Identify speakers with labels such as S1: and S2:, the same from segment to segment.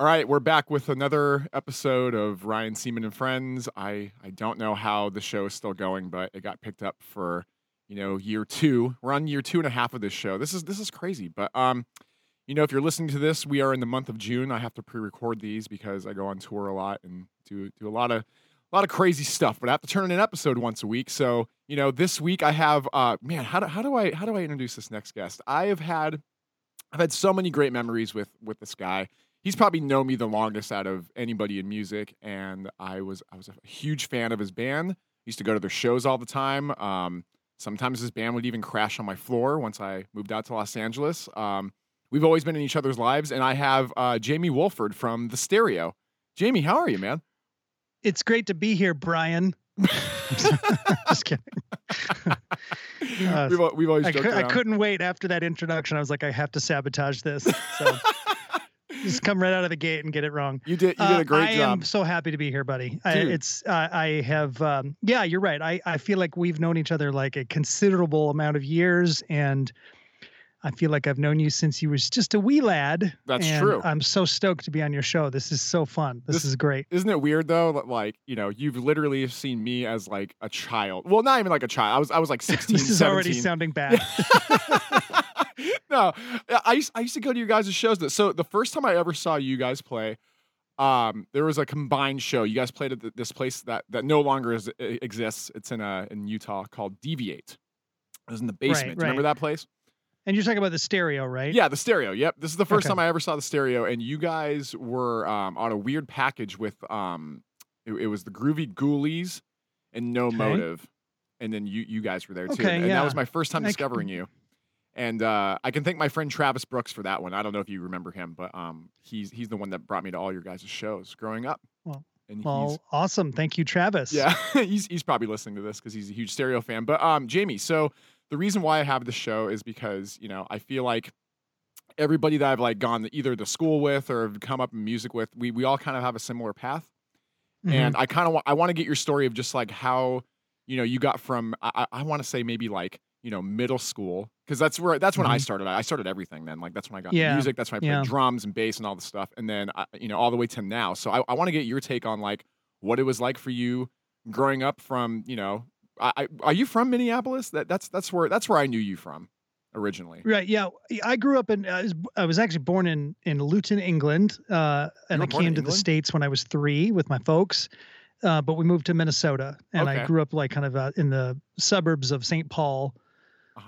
S1: All right, we're back with another episode of Ryan Seaman and Friends. I, I don't know how the show is still going, but it got picked up for, you know, year two. We're on year two and a half of this show. This is this is crazy. But um, you know, if you're listening to this, we are in the month of June. I have to pre-record these because I go on tour a lot and do do a lot of a lot of crazy stuff. But I have to turn in an episode once a week. So you know, this week I have uh, man, how do how do I how do I introduce this next guest? I have had I've had so many great memories with with this guy he's probably known me the longest out of anybody in music, and I was I was a huge fan of his band. Used to go to their shows all the time. Um, sometimes his band would even crash on my floor once I moved out to Los Angeles. Um, we've always been in each other's lives, and I have uh, Jamie Wolford from The Stereo. Jamie, how are you, man?
S2: It's great to be here, Brian. Just kidding.
S1: Uh, we've, we've always
S2: I, cu- I, couldn't wait after that introduction. I was like, I have to sabotage this. So. just come right out of the gate and get it wrong.
S1: You did. You did a great
S2: uh, I
S1: job.
S2: I am so happy to be here, buddy. I, it's. Uh, I have. Um, yeah, you're right. I I feel like we've known each other like a considerable amount of years, and I feel like I've known you since you was just a wee lad.
S1: That's true.
S2: I'm so stoked to be on your show. This is so fun. This, this is great.
S1: Isn't it weird though? That like you know you've literally seen me as like a child. Well, not even like a child. I was I was like 16.
S2: this is
S1: 17.
S2: already sounding bad.
S1: no, I used, I used to go to you guys' shows. That so the first time I ever saw you guys play, um, there was a combined show. You guys played at this place that that no longer is, exists. It's in a in Utah called Deviate. It was in the basement. Right, Do you remember that place?
S2: And you're talking about the stereo, right?
S1: Yeah, the stereo. Yep. This is the first okay. time I ever saw the stereo, and you guys were um, on a weird package with um, it, it was the Groovy Ghoulies and No okay. Motive, and then you you guys were there too.
S2: Okay,
S1: and
S2: yeah.
S1: that was my first time discovering you. And uh, I can thank my friend Travis Brooks for that one. I don't know if you remember him, but um, he's he's the one that brought me to all your guys' shows growing up.
S2: Well, and well awesome. Thank you, Travis.
S1: Yeah, he's he's probably listening to this because he's a huge stereo fan. But um, Jamie, so the reason why I have the show is because you know I feel like everybody that I've like gone to either to school with or have come up in music with, we we all kind of have a similar path. Mm-hmm. And I kind of wa- I want to get your story of just like how you know you got from I, I want to say maybe like you know middle school because that's where that's when mm-hmm. I started. I started everything then. Like that's when I got yeah. music. That's when I played yeah. drums and bass and all the stuff. And then I, you know all the way to now. So I, I want to get your take on like what it was like for you growing up from you know. I, are you from Minneapolis? That that's that's where that's where I knew you from originally.
S2: Right. Yeah. I grew up in. I was, I was actually born in in Luton, England, uh, and I came to the states when I was three with my folks. Uh, but we moved to Minnesota, and okay. I grew up like kind of uh, in the suburbs of St. Paul.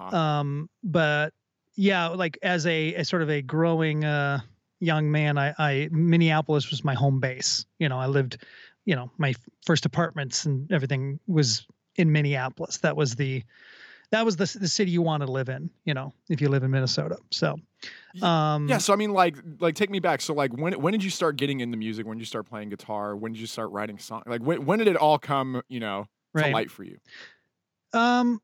S2: Uh-huh. Um, but yeah, like as a, a sort of a growing uh, young man, I, I Minneapolis was my home base. You know, I lived, you know, my first apartments and everything was in Minneapolis. That was the that was the the city you want to live in, you know, if you live in Minnesota. So,
S1: um, yeah. So I mean, like, like take me back. So like, when when did you start getting into music? When did you start playing guitar? When did you start writing songs? Like, when when did it all come, you know, to right. light for you?
S2: Um,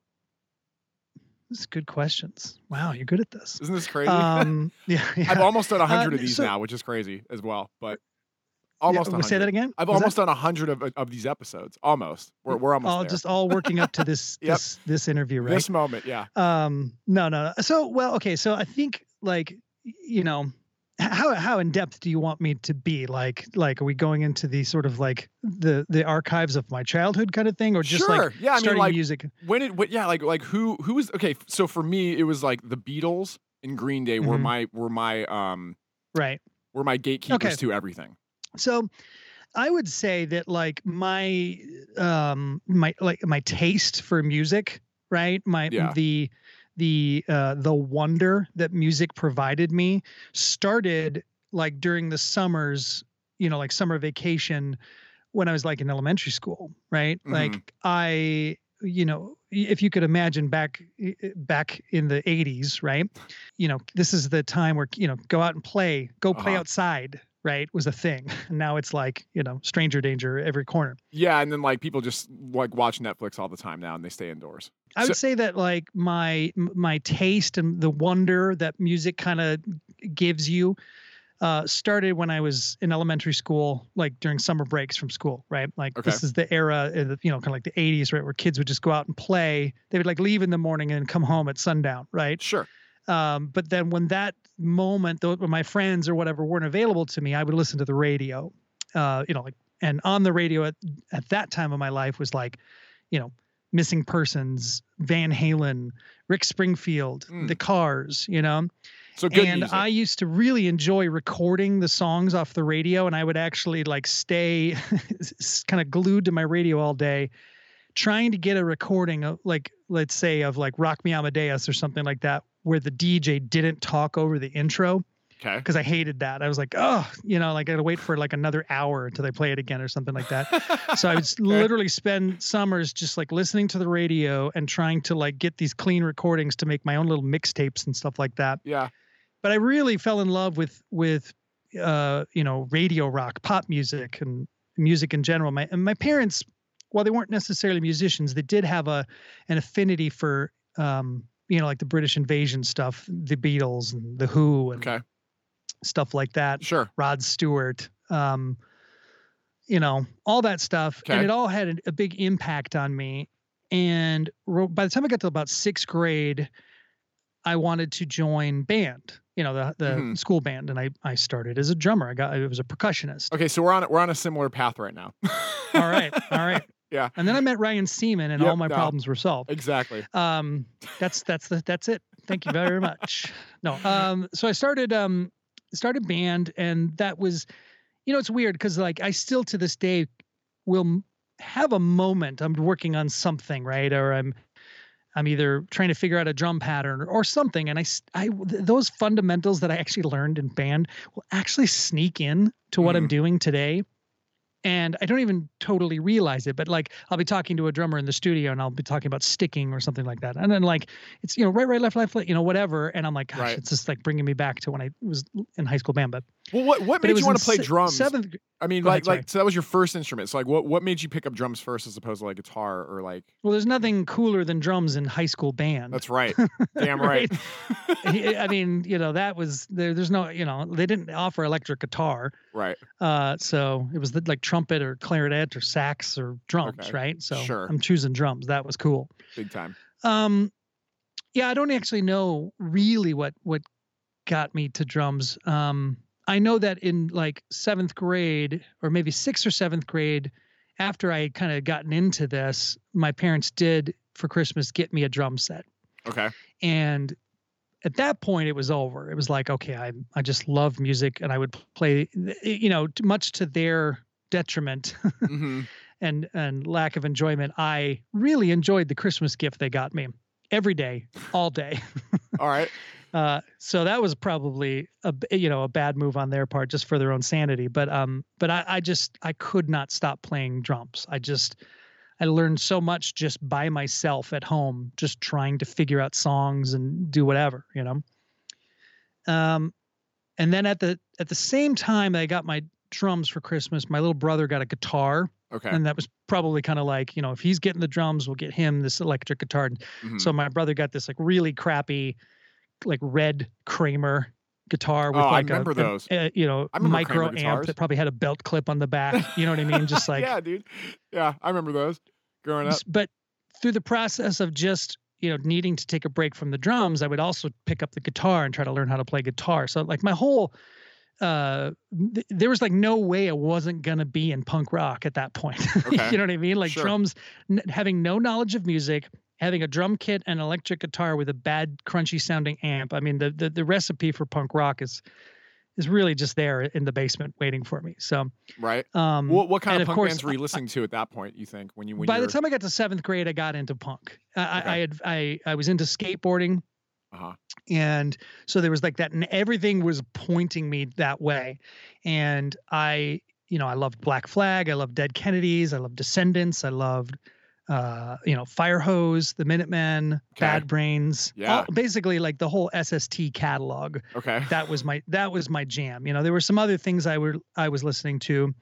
S2: this is good questions. Wow, you're good at this.
S1: Isn't this crazy?
S2: Um, yeah, yeah,
S1: I've almost done a hundred uh, of these so, now, which is crazy as well. But almost.
S2: Yeah, say that again.
S1: I've
S2: Was
S1: almost
S2: that?
S1: done a hundred of, of these episodes. Almost. We're we're almost.
S2: All
S1: there.
S2: just all working up to this yep. this this interview, right?
S1: This moment, yeah.
S2: Um, no, no. So well, okay. So I think like you know how how in depth do you want me to be like like are we going into the sort of like the the archives of my childhood kind of thing or just
S1: sure.
S2: like
S1: yeah, I
S2: mean,
S1: like,
S2: music
S1: when it what, yeah like like who who was okay so for me it was like the Beatles and Green Day were mm-hmm. my were my um
S2: right
S1: were my gatekeepers okay. to everything
S2: so I would say that like my um my like my taste for music right my
S1: yeah.
S2: the the uh, the wonder that music provided me started like during the summers, you know, like summer vacation when I was like in elementary school, right? Mm-hmm. Like I you know if you could imagine back back in the 80s right you know this is the time where you know go out and play go play uh-huh. outside right was a thing and now it's like you know stranger danger every corner
S1: yeah and then like people just like watch netflix all the time now and they stay indoors
S2: i so- would say that like my my taste and the wonder that music kind of gives you uh, started when I was in elementary school, like during summer breaks from school, right? Like
S1: okay.
S2: this is the era, the, you know, kind of like the 80s, right, where kids would just go out and play. They would like leave in the morning and come home at sundown, right?
S1: Sure.
S2: Um, but then when that moment, though, when my friends or whatever weren't available to me, I would listen to the radio. Uh, you know, like and on the radio at at that time of my life was like, you know, missing persons, Van Halen, Rick Springfield, mm. the Cars, you know.
S1: So good
S2: and
S1: music.
S2: I used to really enjoy recording the songs off the radio, and I would actually like stay kind of glued to my radio all day, trying to get a recording of like let's say of like Rock Me Amadeus or something like that, where the DJ didn't talk over the intro.
S1: Okay.
S2: Because I hated that. I was like, oh, you know, like I gotta wait for like another hour until they play it again or something like that. so I would okay. literally spend summers just like listening to the radio and trying to like get these clean recordings to make my own little mixtapes and stuff like that.
S1: Yeah.
S2: But I really fell in love with with uh, you know, radio rock, pop music and music in general. My and my parents, while they weren't necessarily musicians, they did have a an affinity for um, you know, like the British invasion stuff, the Beatles and the Who and
S1: okay
S2: stuff like that.
S1: Sure.
S2: Rod Stewart, um, you know, all that stuff. Okay. And it all had a, a big impact on me. And by the time I got to about sixth grade, I wanted to join band, you know, the the mm-hmm. school band, and I I started as a drummer. I got I was a percussionist.
S1: Okay, so we're on we're on a similar path right now.
S2: all right, all right.
S1: Yeah.
S2: And then I met Ryan Seaman, and yep, all my no, problems were solved.
S1: Exactly.
S2: Um, that's that's the that's it. Thank you very much. No. Um, so I started um started band and that was you know it's weird because like i still to this day will have a moment i'm working on something right or i'm i'm either trying to figure out a drum pattern or something and i i those fundamentals that i actually learned in band will actually sneak in to what mm. i'm doing today and I don't even totally realize it. But like I'll be talking to a drummer in the studio and I'll be talking about sticking or something like that, and then like it's you know right, right, left, left, left, you know whatever, and I'm like, gosh, right. it's just like bringing me back to when I was in high school band. But
S1: well, what what made you want to play drums? Seventh. I mean, like ahead, like so that was your first instrument. So like, what what made you pick up drums first as opposed to like guitar or like?
S2: Well, there's nothing cooler than drums in high school band.
S1: That's right. Damn right.
S2: I mean, you know that was there. There's no, you know, they didn't offer electric guitar.
S1: Right.
S2: Uh, so it was the, like trumpet or clarinet or sax or drums, okay. right? So sure. I'm choosing drums. That was cool.
S1: Big time.
S2: Um, yeah, I don't actually know really what what got me to drums. Um, I know that in like seventh grade or maybe sixth or seventh grade, after I had kind of gotten into this, my parents did for Christmas get me a drum set.
S1: Okay.
S2: And at that point it was over. It was like okay i i just love music and i would play you know much to their detriment mm-hmm. and and lack of enjoyment i really enjoyed the christmas gift they got me every day all day.
S1: All right.
S2: Uh, so that was probably a you know a bad move on their part just for their own sanity but um but i i just i could not stop playing drums. I just I learned so much just by myself at home, just trying to figure out songs and do whatever, you know. Um, and then at the at the same time I got my drums for Christmas, my little brother got a guitar.
S1: Okay.
S2: And that was probably kind of like, you know, if he's getting the drums, we'll get him this electric guitar. Mm-hmm. So my brother got this like really crappy, like red Kramer guitar with
S1: oh,
S2: like
S1: I remember
S2: a,
S1: those.
S2: A, a, you know micro amp that probably had a belt clip on the back. You know what I mean? Just like
S1: yeah, dude. Yeah, I remember those growing up.
S2: But through the process of just you know needing to take a break from the drums, I would also pick up the guitar and try to learn how to play guitar. So like my whole uh th- there was like no way it wasn't gonna be in punk rock at that point okay. you know what i mean like sure. drums n- having no knowledge of music having a drum kit and electric guitar with a bad crunchy sounding amp i mean the, the the recipe for punk rock is is really just there in the basement waiting for me so
S1: right um what, what kind of, punk course, bands were you listening to at that point you think when you when
S2: by the time i got to seventh grade i got into punk i, okay. I had i i was into skateboarding
S1: uh-huh.
S2: And so there was like that, and everything was pointing me that way. And I, you know, I loved Black Flag, I loved Dead Kennedys, I loved Descendents, I loved uh, you know, Firehose, the Minutemen, okay. Bad Brains,
S1: yeah,
S2: all, basically like the whole SST catalog.
S1: Okay,
S2: that was my that was my jam. You know, there were some other things I were I was listening to.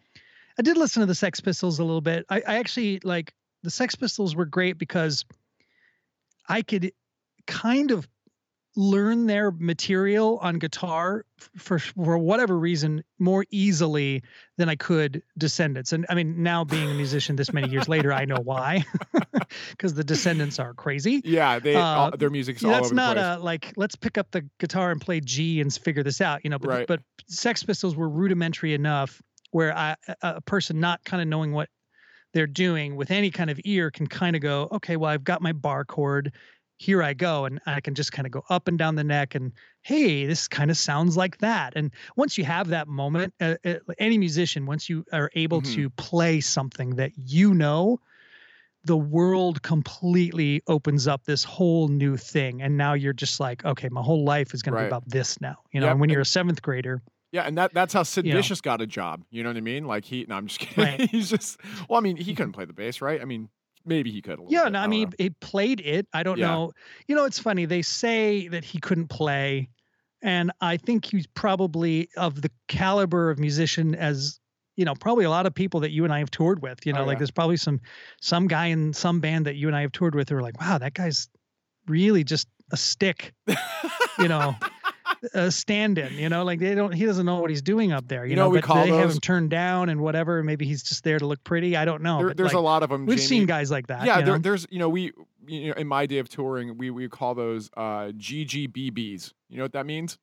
S2: I did listen to the Sex Pistols a little bit. I, I actually like the Sex Pistols were great because I could kind of learn their material on guitar for for whatever reason more easily than I could Descendents. And I mean, now being a musician this many years later, I know why, because the Descendents are crazy.
S1: Yeah, they uh, all, their music's all
S2: that's not
S1: a
S2: like let's pick up the guitar and play G and figure this out, you know. But
S1: right.
S2: but Sex Pistols were rudimentary enough where I, a person not kind of knowing what they're doing with any kind of ear can kind of go, okay, well, I've got my bar chord here I go. And I can just kind of go up and down the neck and, hey, this kind of sounds like that. And once you have that moment, uh, uh, any musician, once you are able mm-hmm. to play something that you know, the world completely opens up this whole new thing. And now you're just like, okay, my whole life is going right. to be about this now. You know, yep. and when you're a seventh grader,
S1: yeah, and that that's how Sid you Vicious know. got a job. You know what I mean? Like he, no, I'm just kidding. Right. He's just, well, I mean, he couldn't play the bass, right? I mean, maybe he could.
S2: yeah,
S1: bit.
S2: no, I, I mean, he played it. I don't yeah. know. You know, it's funny. They say that he couldn't play, and I think he's probably of the caliber of musician as you know, probably a lot of people that you and I have toured with. You know, oh, like there's probably some some guy in some band that you and I have toured with who are like, wow, that guy's really just a stick. you know. A stand-in. You know, like they don't. He doesn't know what he's doing up there. You, you know, know we call they those, have him turned down and whatever. Maybe he's just there to look pretty. I don't know.
S1: There, there's
S2: like,
S1: a lot of them.
S2: We've
S1: Jamie.
S2: seen guys like that.
S1: Yeah,
S2: there,
S1: there's you know we you know in my day of touring we we call those uh GGBBs. You know what that means?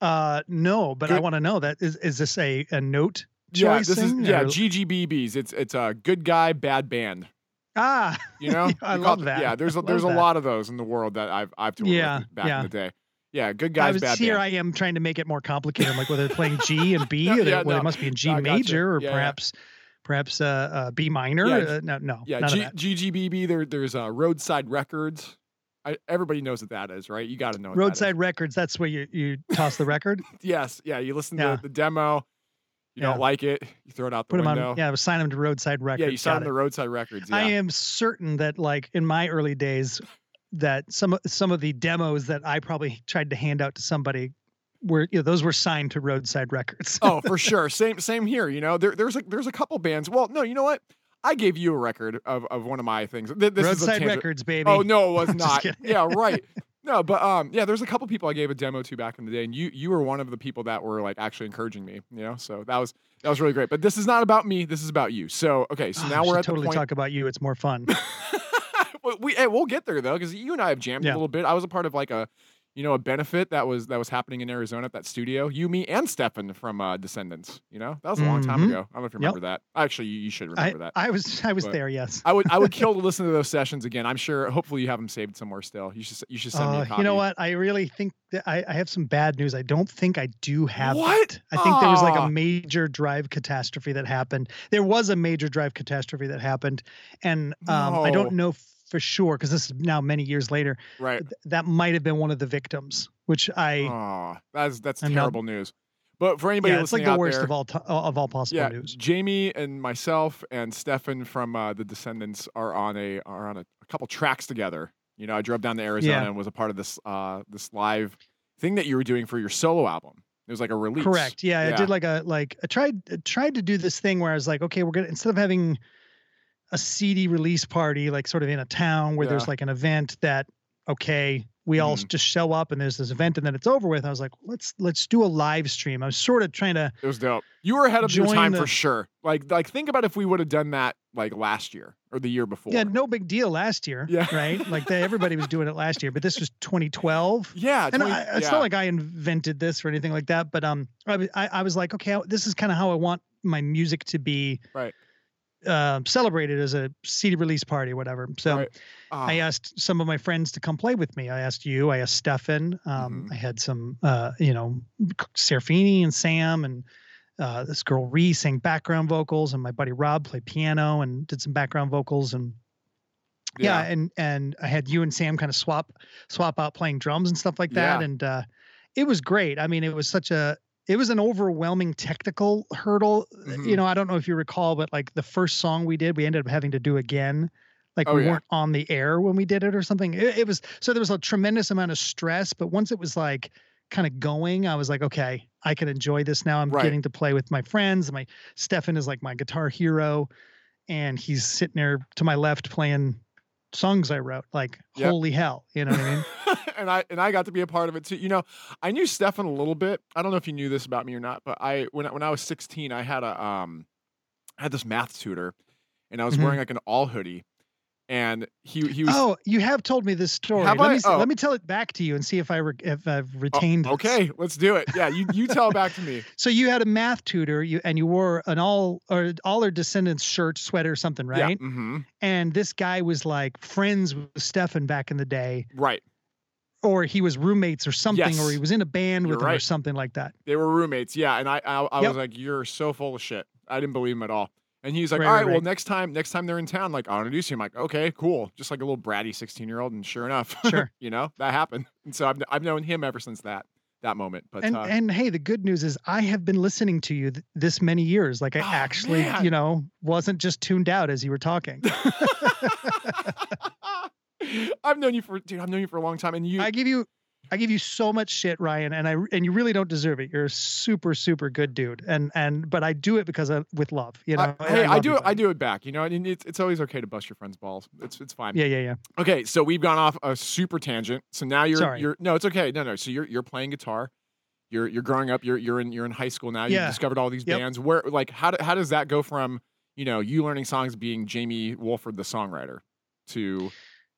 S2: Uh, no, but good. I want to know that is is this a a note?
S1: Yeah, this is yeah GGBBs. It's it's a good guy bad band.
S2: Ah,
S1: you know,
S2: I love that.
S1: Yeah, there's a, there's that. a lot of those in the world that I've I've toured yeah, back yeah. in the day. Yeah, good guys,
S2: I was,
S1: bad
S2: Here
S1: band.
S2: I am trying to make it more complicated. I'm like whether they're playing G and B, no, or yeah, well, no. they must be in G no, major, or yeah, perhaps yeah. perhaps uh, uh, B minor. Yeah, uh, no, no,
S1: yeah, G, GGBB. There, there's uh, roadside records. I, everybody knows what that is, right? You got to know
S2: roadside
S1: that
S2: records. That's where you you toss the record.
S1: yes, yeah. You listen to the demo. You don't like it, you throw it out the
S2: Put
S1: window.
S2: On, yeah, sign them to roadside records.
S1: Yeah, you sign them to roadside records. I
S2: am certain that, like in my early days, that some some of the demos that I probably tried to hand out to somebody were you know those were signed to roadside records.
S1: oh, for sure. Same same here. You know, there, there's a there's a couple bands. Well, no, you know what? I gave you a record of, of one of my things. This
S2: roadside records, baby.
S1: Oh no, it was not. yeah, right. No, but um, yeah, there's a couple people I gave a demo to back in the day, and you you were one of the people that were like actually encouraging me. You know, so that was that was really great. But this is not about me. This is about you. So okay, so oh, now we're at
S2: totally
S1: the point...
S2: talk about you. It's more fun.
S1: We hey, we'll get there though because you and I have jammed yeah. a little bit. I was a part of like a you know, a benefit that was that was happening in Arizona at that studio. You, me, and Stefan from uh, Descendents. You know, that was a long time
S2: mm-hmm.
S1: ago. I don't know if you remember yep. that. Actually, you, you should remember
S2: I,
S1: that.
S2: I was I was but there. Yes.
S1: I would I would kill to listen to those sessions again. I'm sure. Hopefully, you have them saved somewhere still. You should you should send uh, me a copy.
S2: You know what? I really think that I, I have some bad news. I don't think I do have
S1: what.
S2: It. I think Aww. there was like a major drive catastrophe that happened. There was a major drive catastrophe that happened, and um, no. I don't know for sure because this is now many years later.
S1: Right.
S2: Th- that might have been one of the victims, which I.
S1: Oh, that's that's terrible not, news. But for anybody
S2: yeah, it's like the worst
S1: there,
S2: of all t- of all possible
S1: yeah,
S2: news.
S1: Jamie and myself and Stefan from uh, the Descendents are on a are on a, a, couple tracks together. You know, I drove down to Arizona yeah. and was a part of this uh, this live thing that you were doing for your solo album. It was like a release.
S2: Correct. Yeah, yeah, I did like a like I tried I tried to do this thing where I was like, okay, we're gonna instead of having a CD release party, like sort of in a town where yeah. there's like an event that okay, we all mm. just show up and there's this event and then it's over with. I was like, let's let's do a live stream. I was sort of trying to.
S1: It was dope. You were ahead of your time the, for sure. Like like think about if we would have done that like last year or the year before.
S2: Yeah, no big deal last year. Yeah, right. Like they, everybody was doing it last year, but this was 2012.
S1: Yeah,
S2: 20,
S1: and
S2: I, it's yeah. not like I invented this or anything like that. But um, I I, I was like, okay, this is kind of how I want my music to be.
S1: Right
S2: uh, celebrated as a CD release party, whatever. So right. I ah. asked some of my friends to come play with me. I asked you, I asked Stefan. Um, mm-hmm. I had some, uh, you know, Serafini and Sam and uh, this girl Ree sang background vocals, and my buddy Rob played piano and did some background vocals and. Yeah. yeah and and I had you and Sam kind of swap swap out playing drums and stuff like that, yeah. and uh, it was great. I mean, it was such a it was an overwhelming technical hurdle. Mm-hmm. You know, I don't know if you recall, but like the first song we did, we ended up having to do again. Like oh, we yeah. weren't on the air when we did it or something. It, it, was so there was a tremendous amount of stress, but once it was like kind of going, I was like, okay, I can enjoy this now. I'm right. getting to play with my friends. My Stefan is like my guitar hero, and he's sitting there to my left playing songs I wrote. Like, yep. holy hell, you know what I mean?
S1: and I and I got to be a part of it too. You know, I knew Stefan a little bit. I don't know if you knew this about me or not, but I when when I was 16, I had a um I had this math tutor and I was mm-hmm. wearing like an all hoodie and he he was.
S2: Oh, you have told me this story. Have let I? me oh. let me tell it back to you and see if I re, if I've oh, retained.
S1: Oh, okay,
S2: this.
S1: let's do it. Yeah, you you tell it back to me.
S2: So you had a math tutor, you and you wore an all or all our descendants shirt, sweater, something, right?
S1: Yeah. Mm-hmm.
S2: And this guy was like friends with Stefan back in the day,
S1: right?
S2: Or he was roommates or something,
S1: yes.
S2: or he was in a band
S1: You're
S2: with
S1: right.
S2: him or something like that.
S1: They were roommates, yeah. And I I, I yep. was like, "You're so full of shit." I didn't believe him at all. And he's like, right, all right, right, well, next time, next time they're in town, like I'll introduce you. I'm like, okay, cool. Just like a little bratty 16 year old. And sure enough,
S2: sure,
S1: you know, that happened. And so I've, I've known him ever since that, that moment. But,
S2: and,
S1: uh,
S2: and hey, the good news is I have been listening to you th- this many years. Like I oh, actually, man. you know, wasn't just tuned out as you were talking.
S1: I've known you for, dude, I've known you for a long time. And you,
S2: I give you, I give you so much shit, Ryan, and I and you really don't deserve it. You're a super super good dude, and and but I do it because of with love. You know,
S1: I, hey, I, I do it. I do it back. You know, and it's it's always okay to bust your friend's balls. It's it's fine.
S2: Yeah, yeah, yeah.
S1: Okay, so we've gone off a super tangent. So now you're
S2: Sorry.
S1: you're no, it's okay. No, no. So you're you're playing guitar. You're you're growing up. You're you're in you're in high school now. You've discovered all these yep. bands. Where like how do, how does that go from you know you learning songs being Jamie Wolford the songwriter to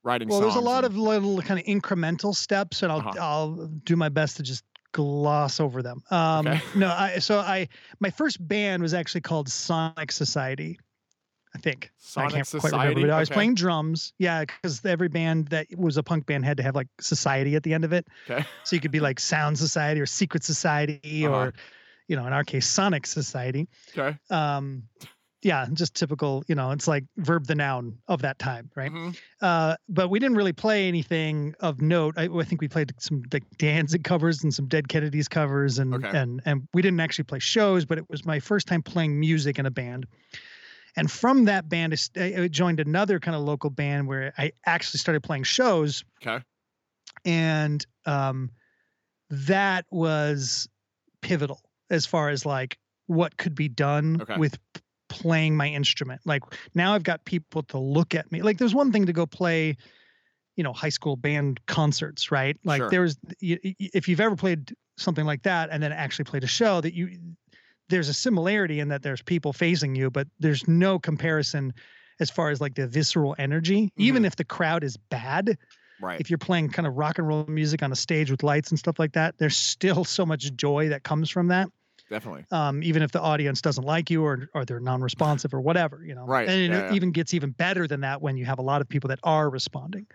S1: writing
S2: well there's a lot
S1: and...
S2: of little kind of incremental steps and i'll uh-huh. i'll do my best to just gloss over them um okay. no i so i my first band was actually called sonic society i think
S1: sonic
S2: i can't
S1: society?
S2: quite remember but i was
S1: okay.
S2: playing drums yeah because every band that was a punk band had to have like society at the end of it
S1: okay
S2: so you could be like sound society or secret society uh-huh. or you know in our case sonic society
S1: okay
S2: um yeah, just typical, you know, it's like verb the noun of that time, right?
S1: Mm-hmm.
S2: Uh, but we didn't really play anything of note. I, I, think we played some like Danzig covers and some Dead Kennedys covers, and
S1: okay.
S2: and and we didn't actually play shows, but it was my first time playing music in a band. And from that band, I joined another kind of local band where I actually started playing shows.
S1: Okay.
S2: And um, that was pivotal as far as like what could be done
S1: okay.
S2: with playing my instrument. Like now I've got people to look at me. Like there's one thing to go play, you know, high school band concerts, right? Like
S1: sure.
S2: there's if you've ever played something like that and then actually played a show that you there's a similarity in that there's people facing you, but there's no comparison as far as like the visceral energy. Mm-hmm. Even if the crowd is bad,
S1: right.
S2: if you're playing kind of rock and roll music on a stage with lights and stuff like that, there's still so much joy that comes from that
S1: definitely.
S2: Um, even if the audience doesn't like you or or they're non-responsive or whatever, you know.
S1: Right.
S2: And it
S1: yeah.
S2: even gets even better than that when you have a lot of people that are responding.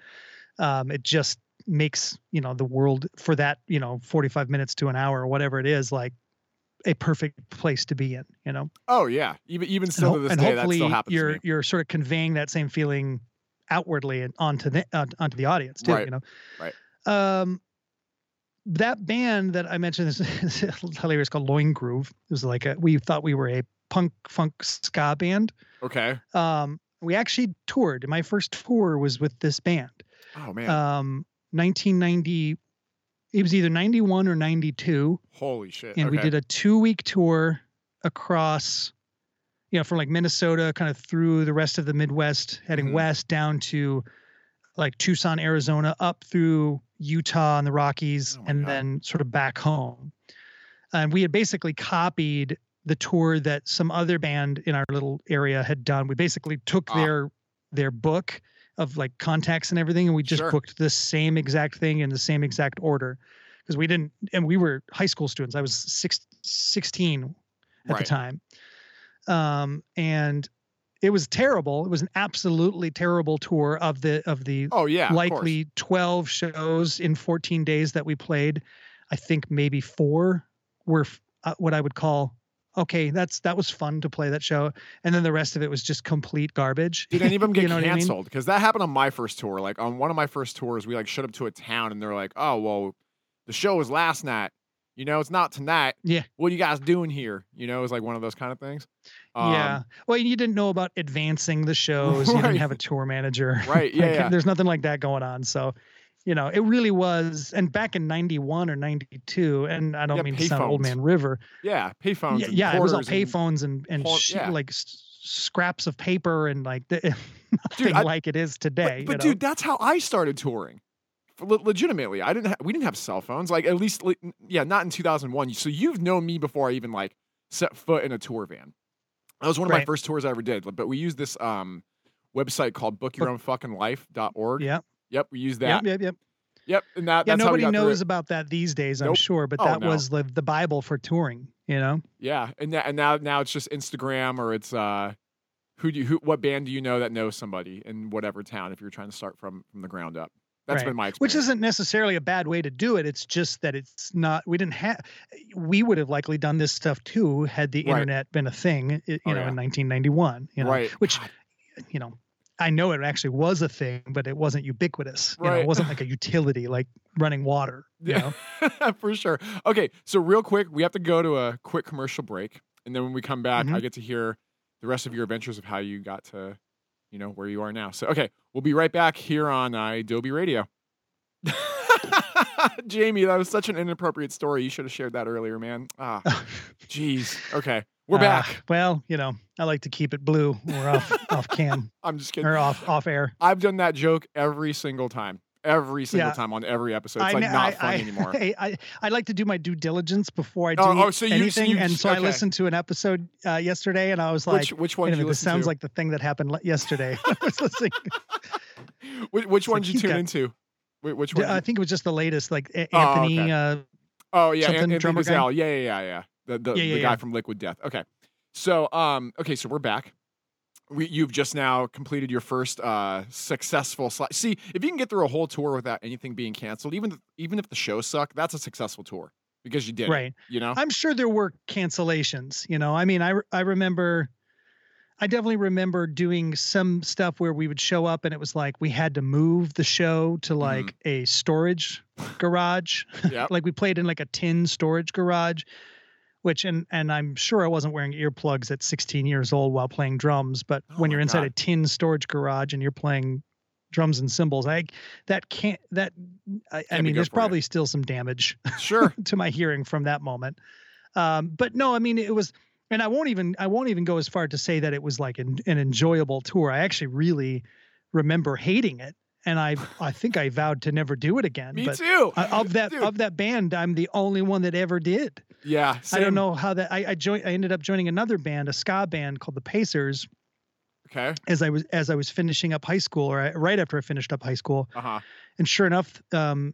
S2: Um, it just makes you know the world for that you know 45 minutes to an hour or whatever it is like a perfect place to be in you know
S1: oh yeah even even still
S2: and,
S1: to this
S2: and
S1: day
S2: hopefully
S1: that still happens
S2: you're you're sort of conveying that same feeling outwardly and onto the uh, onto the audience too
S1: right.
S2: you know
S1: right
S2: um that band that I mentioned is, is hilarious called Loin Groove. It was like a we thought we were a punk funk ska band.
S1: Okay.
S2: Um, we actually toured. My first tour was with this band.
S1: Oh man.
S2: Um, 1990. It was either 91 or 92.
S1: Holy shit!
S2: And
S1: okay.
S2: we did a two week tour across, you know, from like Minnesota, kind of through the rest of the Midwest, heading
S1: mm-hmm.
S2: west down to like Tucson, Arizona, up through Utah and the Rockies,
S1: oh
S2: and
S1: God.
S2: then sort of back home. And we had basically copied the tour that some other band in our little area had done. We basically took
S1: ah.
S2: their their book of like contacts and everything, and we just
S1: sure.
S2: booked the same exact thing in the same exact order because we didn't. And we were high school students. I was six, 16 at
S1: right.
S2: the time, um, and it was terrible. It was an absolutely terrible tour of the of the
S1: oh yeah
S2: likely 12 shows in 14 days that we played. I think maybe four were uh, what I would call okay. That's that was fun to play that show, and then the rest of it was just complete garbage.
S1: Did any of them get
S2: you know
S1: canceled? Because
S2: I mean?
S1: that happened on my first tour. Like on one of my first tours, we like showed up to a town, and they're like, "Oh well, the show was last night." You know, it's not tonight.
S2: Yeah.
S1: What are you guys doing here? You know, it's like one of those kind of things.
S2: Um, yeah. Well, you didn't know about advancing the shows.
S1: Right.
S2: You didn't have a tour manager.
S1: Right. Yeah,
S2: like,
S1: yeah.
S2: There's nothing like that going on. So, you know, it really was. And back in 91 or 92, and I don't
S1: Yeah,
S2: mean to sound old man river.
S1: Yeah, payphones.
S2: Yeah,
S1: and
S2: yeah it was all
S1: and-
S2: payphones and, and,
S1: por-
S2: sh-
S1: yeah.
S2: like scraps of paper and like the, nothing
S1: I-
S2: like it is today.
S1: But, but
S2: you know?
S1: dude, that's how I started touring. Legitimately, I didn't. Ha- we didn't have cell phones. Like at least, yeah, not in 2001. So you've known me before I even like set foot in a tour van. That was one of right. my first tours I ever did. But we used this um, website called bookyourownfuckinglife.org.
S2: Yep.
S1: Yep. We used that.
S2: Yep. Yep. Yep.
S1: Yep, and that
S2: yeah, nobody knows about that these days, I'm sure, but oh, that no. was the the Bible for touring, you know.
S1: Yeah, and that, and now now it's just Instagram or it's uh, who do you who what band do you know that knows somebody in whatever town if you're trying to start from from the ground up. That's right. been my experience.
S2: Which isn't necessarily a bad way to do it. It's just that it's not. We didn't have. We would have likely done this stuff too had the right. internet been a thing. You oh, know, yeah. in 1991. You know,
S1: right.
S2: which, you know, I know it actually was a thing, but it wasn't ubiquitous. You right. know, it wasn't like a utility like running water. yeah,
S1: for sure. Okay, so real quick, we have to go to a quick commercial break, and then when we come back, mm-hmm. I get to hear the rest of your adventures of how you got to, you know, where you are now. So, okay, we'll be right back here on Adobe Radio. Jamie, that was such an inappropriate story. You should have shared that earlier, man. Ah, jeez. Okay. We're uh, back.
S2: Well, you know, I like to keep it blue or off off cam.
S1: I'm just kidding.
S2: Or off off air.
S1: I've done that joke every single time. Every single yeah. time on every episode. It's I, like not I, funny
S2: I,
S1: anymore.
S2: I, I, I like to do my due diligence before I do oh, oh, so you, anything. So you, and so okay. I listened to an episode uh, yesterday and I was like,
S1: which, which one?
S2: This sounds to? like the thing that happened yesterday. I was listening.
S1: which, which one did you tune got, into? Which one?
S2: I think it was just the latest, like Anthony. Oh, okay. uh,
S1: oh yeah, Anthony Gazelle. Yeah, yeah, yeah, yeah. The the, yeah, yeah, the guy from Liquid Death. Okay. So, um, okay, so we're back. We, you've just now completed your first uh, successful slide. See, if you can get through a whole tour without anything being canceled, even even if the show suck, that's a successful tour because you did right. It, you know,
S2: I'm sure there were cancellations. You know, I mean, I I remember, I definitely remember doing some stuff where we would show up and it was like we had to move the show to like mm-hmm. a storage garage. Yeah, like we played in like a tin storage garage which and and I'm sure I wasn't wearing earplugs at 16 years old while playing drums, but oh when you're inside God. a tin storage garage and you're playing drums and cymbals, I that can't that I, I mean there's probably still some damage
S1: sure
S2: to my hearing from that moment. Um, but no, I mean it was and I won't even I won't even go as far to say that it was like an, an enjoyable tour. I actually really remember hating it and I I think I vowed to never do it again.
S1: Me
S2: but
S1: too.
S2: of that of that band, I'm the only one that ever did.
S1: Yeah,
S2: same. I don't know how that. I I joined. I ended up joining another band, a ska band called the Pacers.
S1: Okay.
S2: As I was as I was finishing up high school, or right after I finished up high school,
S1: uh-huh.
S2: and sure enough, um,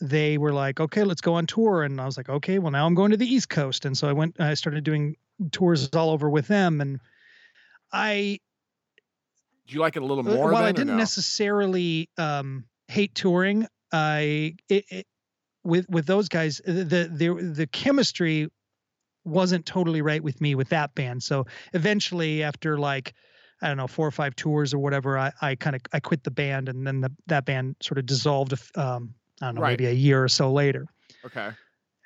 S2: they were like, "Okay, let's go on tour," and I was like, "Okay, well now I'm going to the East Coast," and so I went. I started doing tours all over with them, and I
S1: do you like it a little uh, more?
S2: Well,
S1: I
S2: didn't
S1: no?
S2: necessarily um, hate touring. I it, it, with with those guys, the the the chemistry wasn't totally right with me with that band. So eventually, after like I don't know four or five tours or whatever, I I kind of I quit the band, and then the that band sort of dissolved. Um, I don't know, right. maybe a year or so later.
S1: Okay.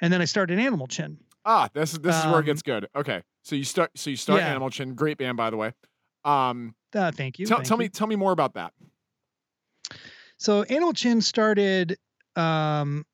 S2: And then I started Animal Chin.
S1: Ah, this is this is um, where it gets um, good. Okay, so you start so you start yeah. Animal Chin, great band by the way. Um,
S2: uh, thank you.
S1: Tell,
S2: thank
S1: tell
S2: you.
S1: me tell me more about that.
S2: So Animal Chin started um,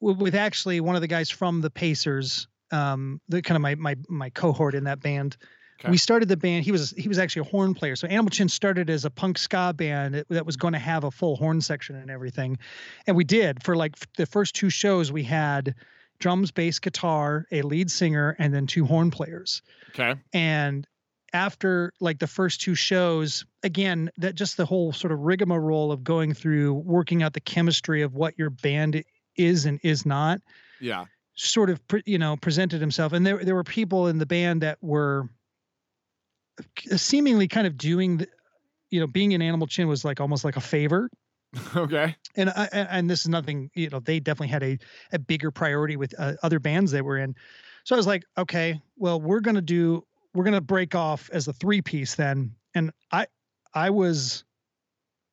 S2: with, actually one of the guys from the Pacers, um, the kind of my my my cohort in that band. Okay. We started the band. He was he was actually a horn player. So Animal Chin started as a punk ska band that was going to have a full horn section and everything, and we did for like the first two shows. We had drums, bass, guitar, a lead singer, and then two horn players.
S1: Okay.
S2: And after like the first two shows, again, that just the whole sort of rigmarole of going through working out the chemistry of what your band is and is not.
S1: Yeah.
S2: Sort of, you know, presented himself. And there, there were people in the band that were seemingly kind of doing the, you know, being an Animal Chin was like almost like a favor.
S1: Okay.
S2: And I, and this is nothing, you know, they definitely had a, a bigger priority with uh, other bands they were in. So I was like, okay, well, we're going to do we're gonna break off as a three piece then. And I I was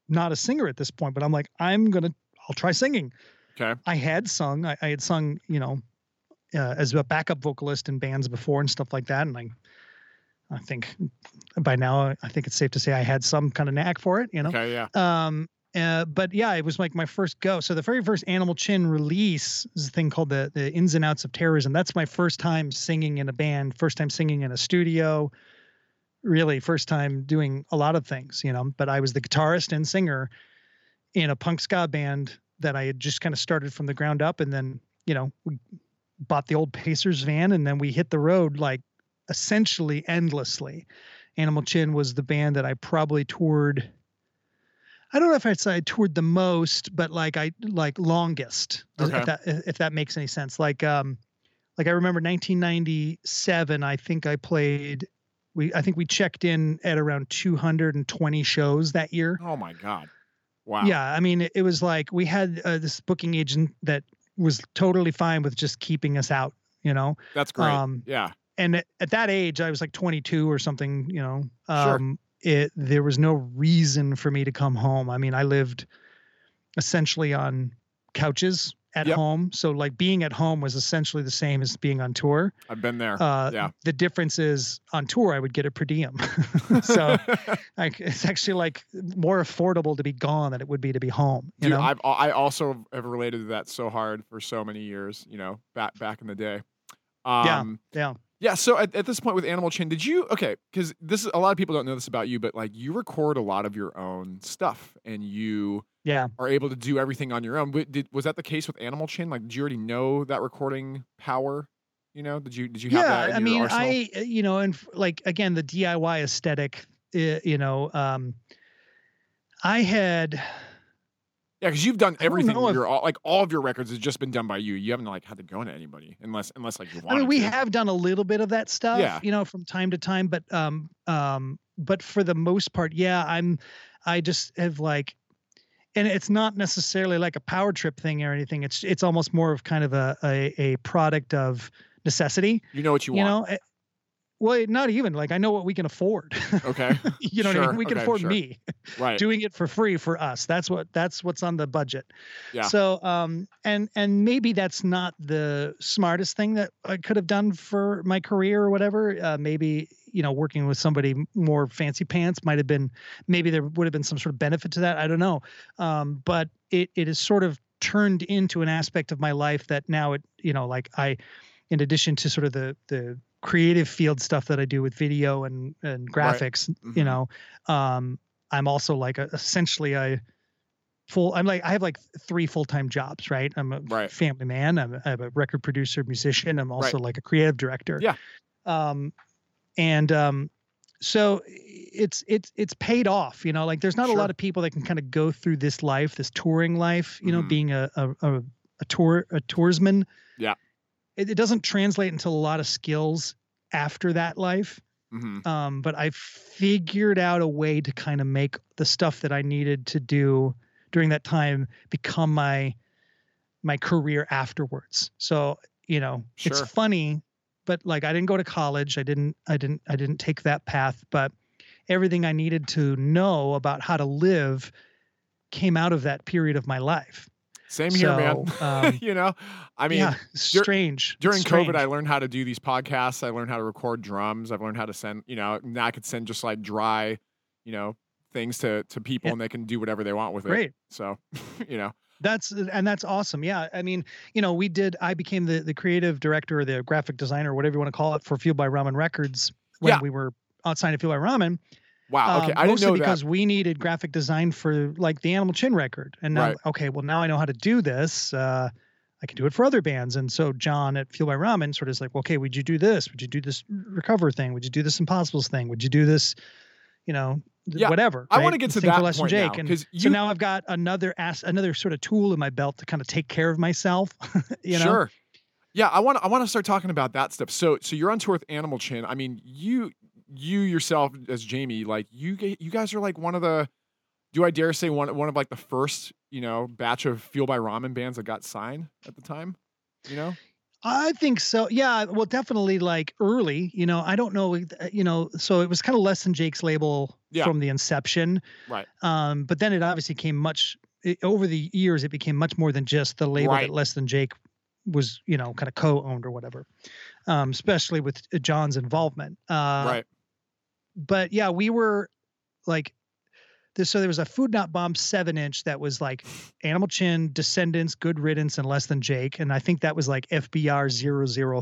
S2: not a singer at this point, but I'm like, I'm gonna I'll try singing.
S1: Okay.
S2: I had sung. I, I had sung, you know, uh, as a backup vocalist in bands before and stuff like that. And I, I think by now, I think it's safe to say I had some kind of knack for it. You know.
S1: Okay. Yeah.
S2: Um. Uh, but yeah, it was like my first go. So the very first Animal Chin release is a thing called the the Ins and Outs of Terrorism. That's my first time singing in a band, first time singing in a studio, really first time doing a lot of things, you know. But I was the guitarist and singer in a punk ska band that I had just kind of started from the ground up, and then you know we bought the old Pacers van, and then we hit the road like essentially endlessly. Animal Chin was the band that I probably toured. I don't know if I'd say I toured the most, but like I like longest. Okay. If that if that makes any sense. Like um, like I remember 1997. I think I played. We I think we checked in at around 220 shows that year.
S1: Oh my god! Wow.
S2: Yeah, I mean, it was like we had uh, this booking agent that was totally fine with just keeping us out. You know.
S1: That's great. Um, yeah
S2: and at, at, that age, I was like 22 or something. You know, um, sure. it there was no reason for me to come home. I mean, I lived essentially on couches at yep. home, so like being at home was essentially the same as being on tour.
S1: I've been there. Uh, yeah.
S2: The difference is on tour, I would get a per diem, so like it's actually like more affordable to be gone than it would be to be home. You
S1: Dude,
S2: know,
S1: I've, I also have related to that so hard for so many years. You know, back back in the day.
S2: Um, yeah. Yeah.
S1: Yeah. So at, at this point with Animal Chin, did you okay? Because this is a lot of people don't know this about you, but like you record a lot of your own stuff, and you
S2: yeah
S1: are able to do everything on your own. Did was that the case with Animal Chin? Like, did you already know that recording power? You know, did you did you have
S2: yeah,
S1: that?
S2: I
S1: mean,
S2: arsenal? I uh, you know, and like again, the DIY aesthetic. You know, um, I had
S1: yeah, because you've done everything. Your all, like all of your records has just been done by you. You haven't like had to go into anybody unless unless like you want.
S2: I mean, we
S1: to.
S2: have done a little bit of that stuff, yeah. you know, from time to time, but um um but for the most part, yeah, I'm I just have like and it's not necessarily like a power trip thing or anything. It's it's almost more of kind of a a, a product of necessity.
S1: You know what you,
S2: you
S1: want.
S2: know, well, not even like I know what we can afford.
S1: Okay.
S2: you know sure. what I mean? We can okay, afford
S1: sure.
S2: me.
S1: Right.
S2: Doing it for free for us. That's what that's what's on the budget.
S1: Yeah.
S2: So um and and maybe that's not the smartest thing that I could have done for my career or whatever. Uh, maybe you know working with somebody more fancy pants might have been maybe there would have been some sort of benefit to that. I don't know. Um, but it it is sort of turned into an aspect of my life that now it you know like I in addition to sort of the the creative field stuff that I do with video and and graphics, right. mm-hmm. you know, um, I'm also like a, essentially a full. I'm like I have like three full time jobs, right? I'm a
S1: right.
S2: family man. I'm a, I'm a record producer, musician. I'm also right. like a creative director.
S1: Yeah.
S2: Um, and um, so it's it's it's paid off. You know, like there's not sure. a lot of people that can kind of go through this life, this touring life. You know, mm-hmm. being a, a a a tour a toursman.
S1: Yeah
S2: it, it doesn't translate into a lot of skills after that life.
S1: Mm-hmm.
S2: Um, but I figured out a way to kind of make the stuff that I needed to do during that time become my my career afterwards. So you know, sure. it's funny, but like I didn't go to college. I didn't. I didn't. I didn't take that path. But everything I needed to know about how to live came out of that period of my life.
S1: Same here, so, man. Um, you know, I mean,
S2: yeah, strange.
S1: Dur- during
S2: strange.
S1: COVID, I learned how to do these podcasts. I learned how to record drums. I've learned how to send, you know, now I could send just like dry, you know, things to to people, yeah. and they can do whatever they want with
S2: Great.
S1: it. So, you know,
S2: that's and that's awesome. Yeah, I mean, you know, we did. I became the the creative director or the graphic designer, whatever you want to call it, for Fueled by Ramen Records when
S1: yeah.
S2: we were outside of Fueled by Ramen.
S1: Wow. Okay. Um, I
S2: didn't
S1: know that.
S2: because
S1: that.
S2: we needed graphic design for like the Animal Chin record, and now
S1: right.
S2: okay, well now I know how to do this. Uh, I can do it for other bands, and so John at Fueled by Ramen sort of is like, okay, would you do this? Would you do this recover thing? Would you do this Impossibles thing? Would you do this? You know,
S1: yeah,
S2: whatever.
S1: I want to get to that
S2: point
S1: Jake.
S2: now, and you... so now I've got another ass, another sort of tool in my belt to kind of take care of myself. you know,
S1: sure. Yeah, I want I want to start talking about that stuff. So so you're on tour with Animal Chin. I mean, you you yourself as Jamie, like you you guys are like one of the do I dare say one one of like the first, you know, batch of Fueled by Ramen bands that got signed at the time? You know?
S2: I think so. Yeah, well definitely like early, you know, I don't know, uh, you know, so it was kind of less than Jake's label
S1: yeah.
S2: from the inception.
S1: Right.
S2: Um but then it obviously came much it, over the years it became much more than just the label right. that less than Jake was, you know, kind of co-owned or whatever. Um especially with John's involvement. Uh
S1: right
S2: but yeah, we were like this. So there was a Food Not Bomb seven inch that was like Animal Chin, Descendents, Good Riddance, and Less Than Jake, and I think that was like FBR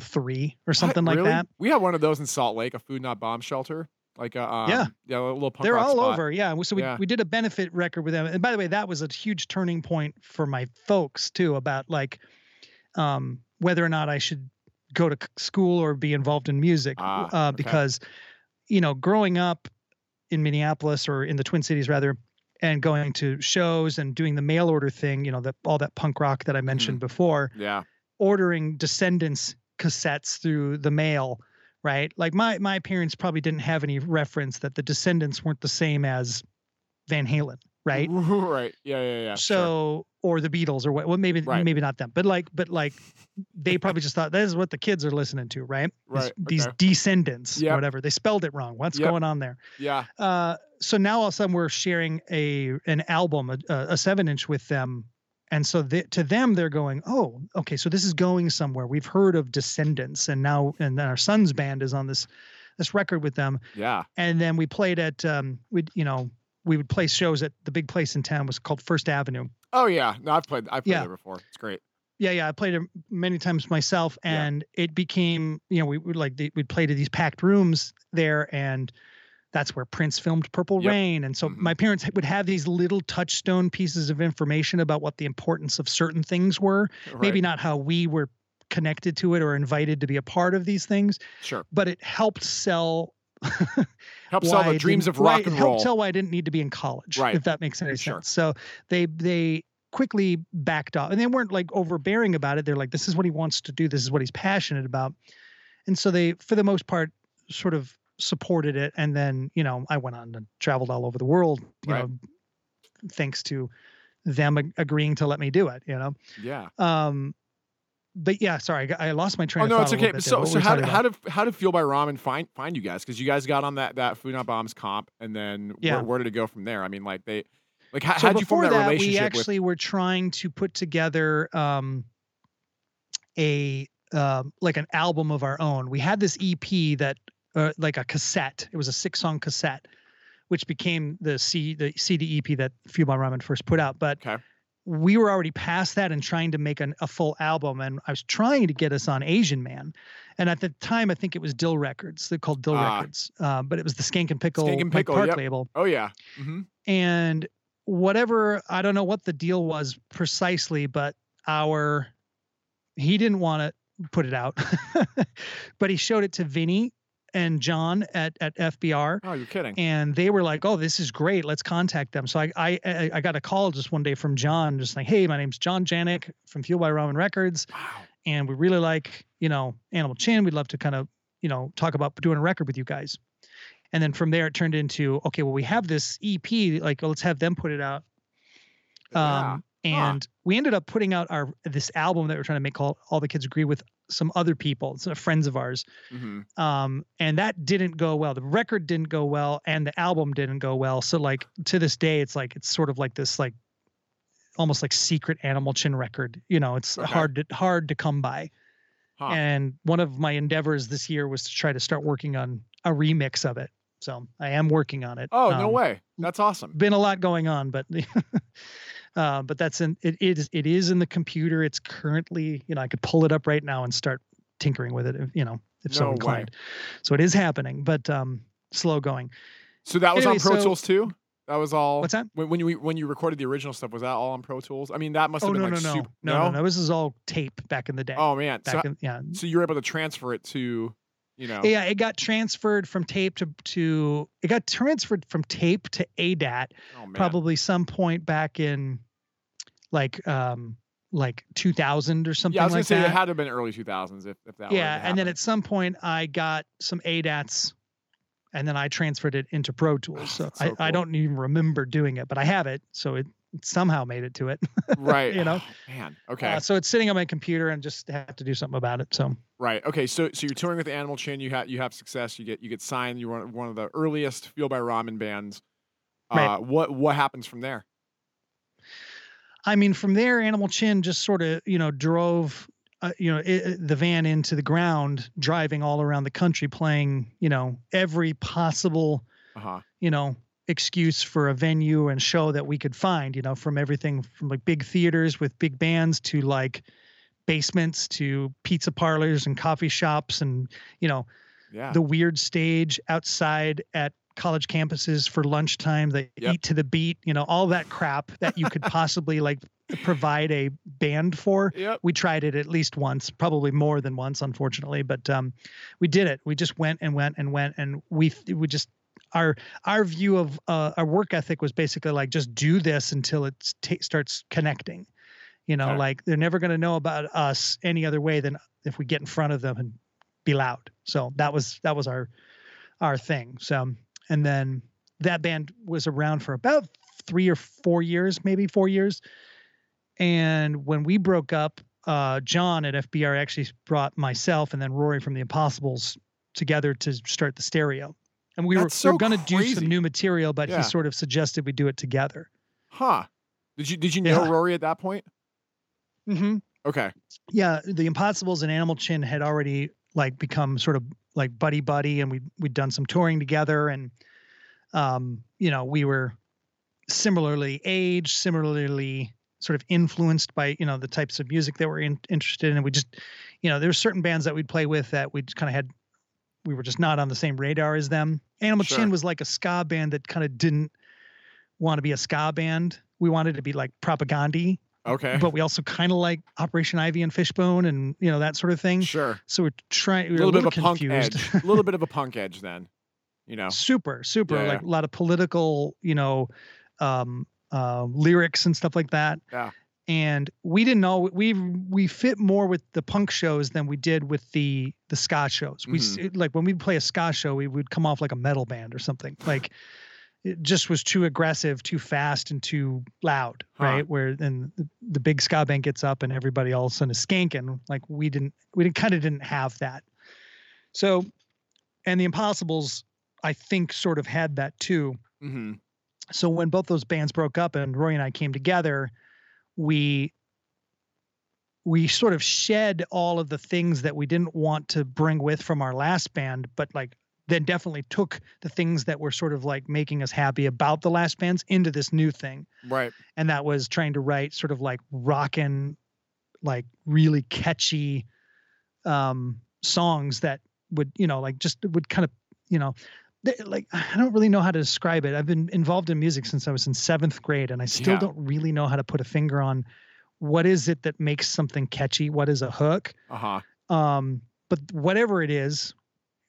S2: 003 or something
S1: what,
S2: like
S1: really?
S2: that.
S1: We have one of those in Salt Lake, a Food Not Bomb shelter. Like a um,
S2: yeah,
S1: yeah, a little punk
S2: They're all
S1: spot.
S2: over. Yeah. So we
S1: Yeah.
S2: we did a benefit record with them. And by the way, that was a huge turning point for my folks too about like um whether or not I should go to school or be involved in music
S1: Ah,
S2: uh
S1: okay.
S2: because you know, growing up in Minneapolis or in the Twin Cities rather and going to shows and doing the mail order thing, you know, that all that punk rock that I mentioned
S1: Mm-hmm.
S2: before,
S1: Yeah.
S2: ordering Descendents cassettes through the mail, right? Like my my parents probably didn't have any reference that the Descendents weren't the same as Van Halen, right?
S1: right. Yeah. Yeah. Yeah.
S2: so
S1: sure.
S2: Or the Beatles or what? Well, maybe
S1: Right.
S2: maybe not them, but like but like they probably just thought this is what the kids are listening to, right? These-
S1: Right,
S2: These,
S1: okay.
S2: descendents,
S1: Yep.
S2: or whatever. They spelled it wrong. What's
S1: Yep.
S2: going on there?
S1: yeah.
S2: Uh, so now all of a sudden we're sharing a an album, a, a seven inch with them. And so they, to them, they're going, oh, okay, so this is going somewhere. We've heard of Descendents, and now and then our son's band is on this this record with them.
S1: Yeah.
S2: And then we played at um, we you know we would play shows at the big place in town was called First Avenue.
S1: Oh yeah. No, I've played. I've played
S2: Yeah.
S1: there before. It's great.
S2: Yeah, yeah, I played it many times myself,
S1: Yeah.
S2: and it became you know we would like we'd play to these packed rooms there, and that's where Prince filmed Purple
S1: Yep.
S2: Rain, and so
S1: Mhm.
S2: my parents would have these little touchstone pieces of information about what the importance of certain things were. Maybe not how we were connected to it or invited to be a part of these things,
S1: Sure.
S2: but it helped sell.
S1: Help sell the dreams of rock and roll.
S2: tell why I didn't need to be in college,
S1: Right.
S2: if that makes any
S1: Sure.
S2: sense. So they they quickly backed off, and they weren't like overbearing about it. They're like, "This is what he wants to do. This is what he's passionate about," and so they, for the most part, sort of supported it. And then you know, I went on and traveled all over the world, you
S1: Right.
S2: know, thanks to them ag- agreeing to let me do it. You know,
S1: Yeah.
S2: um, but yeah, sorry, I, lost my train
S1: Oh
S2: of
S1: no,
S2: thought.
S1: it's okay. So so how did, how did how did Fuel by Ramen find find you guys? Because you guys got on that that Food Not Bombs comp, and then
S2: Yeah.
S1: where, where did it go from there? I mean, like they like how
S2: so
S1: how'd you form
S2: before
S1: that, relationship?
S2: we actually were trying to put together um, a um, like an album of our own. We had this EP that uh, like a cassette. It was a six song cassette, which became the C the CD EP that Fuel by Ramen first put out. But
S1: Okay.
S2: We were already past that and trying to make an, a full album. And I was trying to get us on Asian Man. And at the time, I think it was Dill Records. They're called Dill
S1: Ah.
S2: Records, uh, but it was the Skankin' Pickle, Skankin'
S1: Pickle,
S2: Park
S1: yep.
S2: label?
S1: Oh yeah. hmm
S2: and whatever i don't know what the deal was precisely but our he didn't want to put it out but he showed it to vinny and john at at fbr
S1: Oh, you're kidding.
S2: and they were like oh this is great let's contact them so i i i got a call just one day from john just like hey my name's john janick from fuel by ramen records
S1: wow.
S2: and we really like you know animal chin we'd love to kind of you know talk about doing a record with you guys and then from there it turned into okay well we have this ep like let's have them put it out
S1: Yeah.
S2: um and we ended up putting out our this album that we're trying to make called all the kids agree with some other people some friends of ours.
S1: Hmm
S2: um and that didn't go well. The record didn't go well and the album didn't go well. So like to this day it's like it's sort of like this like almost like secret animal chin record you know it's
S1: Okay.
S2: hard to hard to come by.
S1: Huh.
S2: and one of my endeavors this year was to try to start working on a remix of it so i am working on it
S1: Oh no
S2: Um,
S1: way. That's awesome.
S2: been a lot going on but uh but that's in it, it is it is in the computer it's currently you know i could pull it up right now and start tinkering with it if, you know if so
S1: No way.
S2: inclined so it is happening but um slow going
S1: So that was
S2: Anyway,
S1: on Pro
S2: so-
S1: Tools too. That was all.
S2: what's that
S1: When, when you when you recorded the original stuff, was that all on Pro Tools? I mean, that must have
S2: oh
S1: been
S2: no
S1: like
S2: no no.
S1: super.
S2: no no no this is all tape back in the day
S1: Oh man. So
S2: in, yeah
S1: so you were able to transfer it to, you know.
S2: yeah it got transferred from tape to to it got transferred from tape to adat
S1: Oh
S2: probably some point back in like um like 2000 or something
S1: Yeah, I was gonna
S2: like
S1: say
S2: that.
S1: it had to have been early 2000s if, if that.
S2: yeah, and then at some point I got some ADATs and then I transferred it into Pro Tools. So,
S1: so
S2: I, I don't even remember doing it, but I have it. So it somehow made it to it.
S1: right.
S2: you know?
S1: Oh, man. Okay.
S2: Uh, so it's sitting on my computer and just have to do something about it. So
S1: Right. Okay. So so you're touring with Animal Chin. You have you have success. You get you get signed. You're one, one of the earliest Fuel by Ramen bands. Uh,
S2: Right.
S1: What what happens from there?
S2: I mean, from there, Animal Chin just sort of, you know, drove, uh, you know, i the van into the ground, driving all around the country, playing, you know, every possible,
S1: Uh huh.
S2: you know, excuse for a venue and show that we could find, you know, from everything from like big theaters with big bands to like basements to pizza parlors and coffee shops and, you know,
S1: yeah.
S2: the weird stage outside at college campuses for lunchtime that yep. eat to the beat you know all that crap that you could possibly like provide a band for
S1: yep.
S2: we tried it at least once probably more than once unfortunately but um, we did it we just went and went and went and we we just our our view of uh, our work ethic was basically like just do this until it t- starts connecting you know okay. like they're never going to know about us any other way than if we get in front of them and be loud so that was that was our our thing so and then that band was around for about three or four years, maybe four years. And when we broke up, uh, John at FBR actually brought myself and then Rory from the Impossibles together to start the stereo. And we That's were, so we were going to do some new material, but yeah. he sort of suggested we do it together.
S1: Huh. Did you did you know yeah. Rory at that point?
S2: Mm-hmm.
S1: Okay.
S2: Yeah, the Impossibles and Animal Chin had already like become sort of like buddy buddy, and we we'd done some touring together, and um, you know, we were similarly aged, similarly sort of influenced by you know the types of music that we're in, interested in, and we just, you know, there's certain bands that we'd play with that we kind of had, we were just not on the same radar as them. Animal sure. Chin was like a ska band that kind of didn't want to be a ska band. We wanted to be like Propagandhi,
S1: Okay.
S2: But we also kind of like Operation Ivy and Fishbone and you know that sort of thing.
S1: Sure.
S2: So we're trying.
S1: We're a little, bit of a confused. punk edge. a little bit of a punk edge then. You know.
S2: Super, super. Yeah, like yeah. a lot of political, you know, um, uh, lyrics and stuff like that.
S1: Yeah.
S2: And we didn't know we we fit more with the punk shows than we did with the the ska shows. We mm-hmm. like when we play a ska show, we would come off like a metal band or something. Like it just was too aggressive, too fast, and too loud, huh. right? Where then the, big ska band gets up and everybody all of a sudden is skanking. Like we didn't, we didn't, kind of didn't have that. So, and the Impossibles, I think, sort of had that too.
S1: Mm-hmm.
S2: So when both those bands broke up and Rory and I came together, we we sort of shed all of the things that we didn't want to bring with from our last band, but like then definitely took the things that were sort of like making us happy about the last bands into this new thing.
S1: Right.
S2: And that was trying to write sort of like rockin', like really catchy um songs that would, you know, like just would kind of, you know, like I don't really know how to describe it. I've been involved in music since I was in seventh grade, and I still yeah. don't really know how to put a finger on what is it that makes something catchy. What is a hook?
S1: Uh
S2: huh. Um, but whatever it is,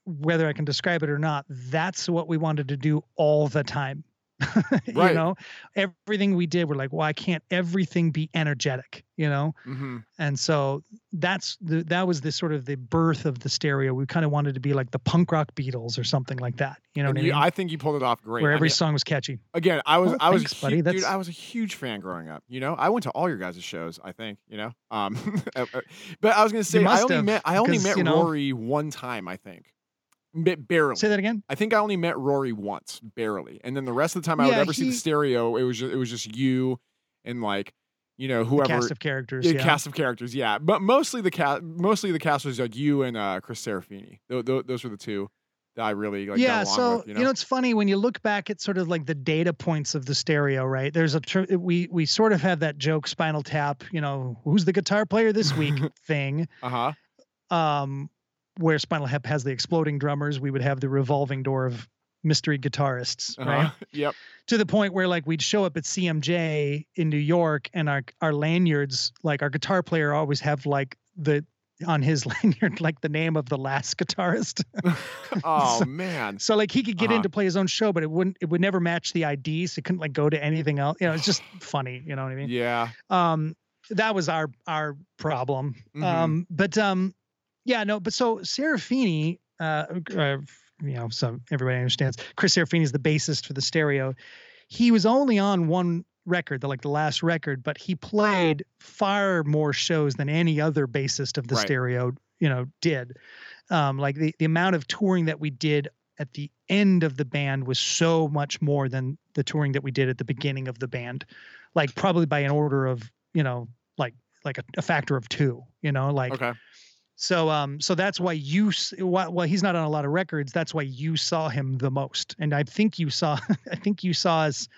S2: whether I can describe it or not, that's what we wanted to do all the time.
S1: right.
S2: You know, everything we did, we're like, why can't everything be energetic? You know,
S1: mm-hmm.
S2: and so that's the that was the sort of the birth of the stereo. We kind of wanted to be like the punk rock Beatles or something like that. You know, I, mean? I
S1: think you pulled it off great.
S2: Where every
S1: I mean,
S2: song was catchy.
S1: Again, I was,
S2: oh,
S1: I was,
S2: thanks, buddy. That's...
S1: dude, I was a huge fan growing up. You know, I went to all your guys' shows. I think, you know, um, but I was gonna say, I only have, met, I only met you know, Rory one time. I think barely.
S2: Say that again.
S1: I think I only met Rory once, barely, and then the rest of the time I yeah, would ever he, see the stereo, it was just, it was just you and like you know whoever
S2: the cast of characters,
S1: yeah,
S2: yeah,
S1: cast of characters, yeah. But mostly the cast, mostly the cast was like you and uh, Chris Serafini. Th- th- those were the two that I really like.
S2: Yeah, so
S1: with, you, know?
S2: you know it's funny when you look back at sort of like the data points of the stereo, right? There's a tr- we we sort of have that joke Spinal Tap, you know, who's the guitar player this week thing.
S1: Uh
S2: huh. Um, where Spinal Tap has the exploding drummers, we would have the revolving door of mystery guitarists, uh-huh. right?
S1: Yep.
S2: To the point where like we'd show up at CMJ in New York and our our lanyards, like our guitar player always have like the on his lanyard like the name of the last guitarist.
S1: oh
S2: so,
S1: man.
S2: So like he could get uh-huh. in to play his own show, but it wouldn't it would never match the ID, so it couldn't like go to anything else. You know, it's just funny, you know what I mean?
S1: Yeah.
S2: Um that was our our problem. Mm-hmm. Um but um yeah, no, but so Serafini, uh, uh, you know, so everybody understands. Chris Serafini is the bassist for the stereo. He was only on one record, the like the last record, but he played far more shows than any other bassist of the right. stereo, you know, did. Um, like the the amount of touring that we did at the end of the band was so much more than the touring that we did at the beginning of the band, like probably by an order of you know like like a, a factor of two, you know, like.
S1: Okay
S2: so um so that's why you well he's not on a lot of records. That's why you saw him the most. And I think you saw I think you saw us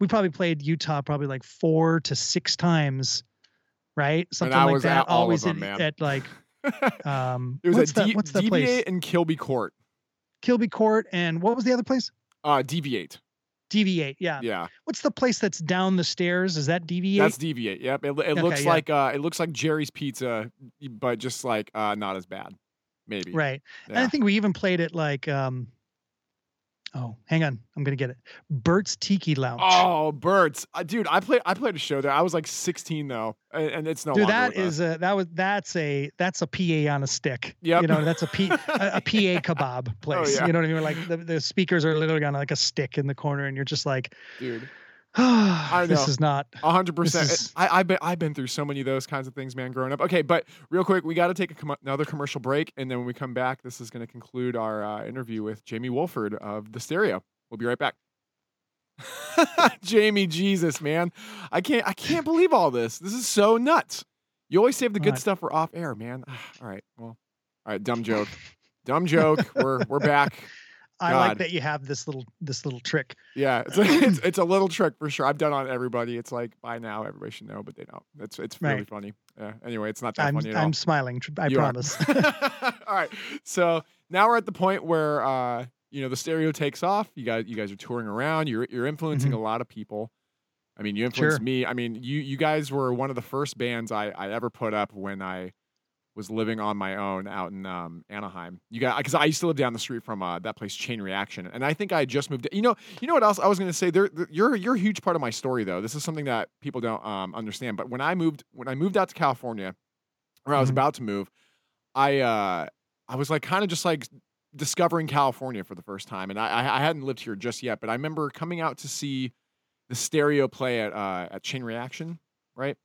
S2: we probably played Utah probably like 4 to 6 times, right? Something like that. Always
S1: them,
S2: at, at, like Um,
S1: it was what's at D- what's DV8 place? and Kilby Court.
S2: Kilby Court and what was the other place?
S1: Uh, DV8.
S2: DV8, yeah.
S1: Yeah.
S2: What's the place that's down the stairs? Is that DV8?
S1: That's DV8. Yep. It, it okay, looks yeah. like uh, it looks like Jerry's Pizza, but just like uh, not as bad, maybe.
S2: Right. Yeah. And I think we even played it like um, Oh, hang on. I'm gonna get it. Burt's Tiki Lounge.
S1: Oh, Burt's, uh, dude. I played. I played a show there. I was like 16 though, and, and it's no.
S2: Dude, that is a that was that's a that's a PA on a stick.
S1: Yeah,
S2: you know that's a P a, a PA kebab oh, place. Oh, yeah. You know what I mean? Like the, the speakers are literally on like a stick in the corner, and you're just like,
S1: dude.
S2: I know. This is not
S1: hundred percent. I I've been I've been through so many of those kinds of things, man. Growing up. Okay, but real quick, we got to take a com- another commercial break, and then when we come back, this is going to conclude our uh, interview with Jamie Wolford of the Stereo. We'll be right back. Jamie, Jesus, man, I can't I can't believe all this. This is so nuts. You always save the good stuff for off air, man. all right, well, all right, dumb joke, dumb joke. We're we're back.
S2: I God. like that you have this little this little trick.
S1: Yeah, it's a, it's, it's a little trick for sure. I've done on everybody. It's like by now everybody should know, but they don't. It's it's really right. funny. Yeah. Anyway, it's not that
S2: I'm,
S1: funny at
S2: I'm
S1: all.
S2: I'm smiling. I you promise.
S1: all right. So now we're at the point where uh, you know the stereo takes off. You guys you guys are touring around. You're you're influencing mm-hmm. a lot of people. I mean, you influenced sure. me. I mean, you you guys were one of the first bands I I ever put up when I was living on my own out in um, Anaheim. You got because I used to live down the street from uh, that place, Chain Reaction, and I think I just moved. You know, you know what else I was going to say? There, you're you're a huge part of my story, though. This is something that people don't um, understand. But when I moved, when I moved out to California, or I was mm-hmm. about to move, I uh, I was like kind of just like discovering California for the first time, and I I hadn't lived here just yet. But I remember coming out to see the stereo play at uh, at Chain Reaction, right?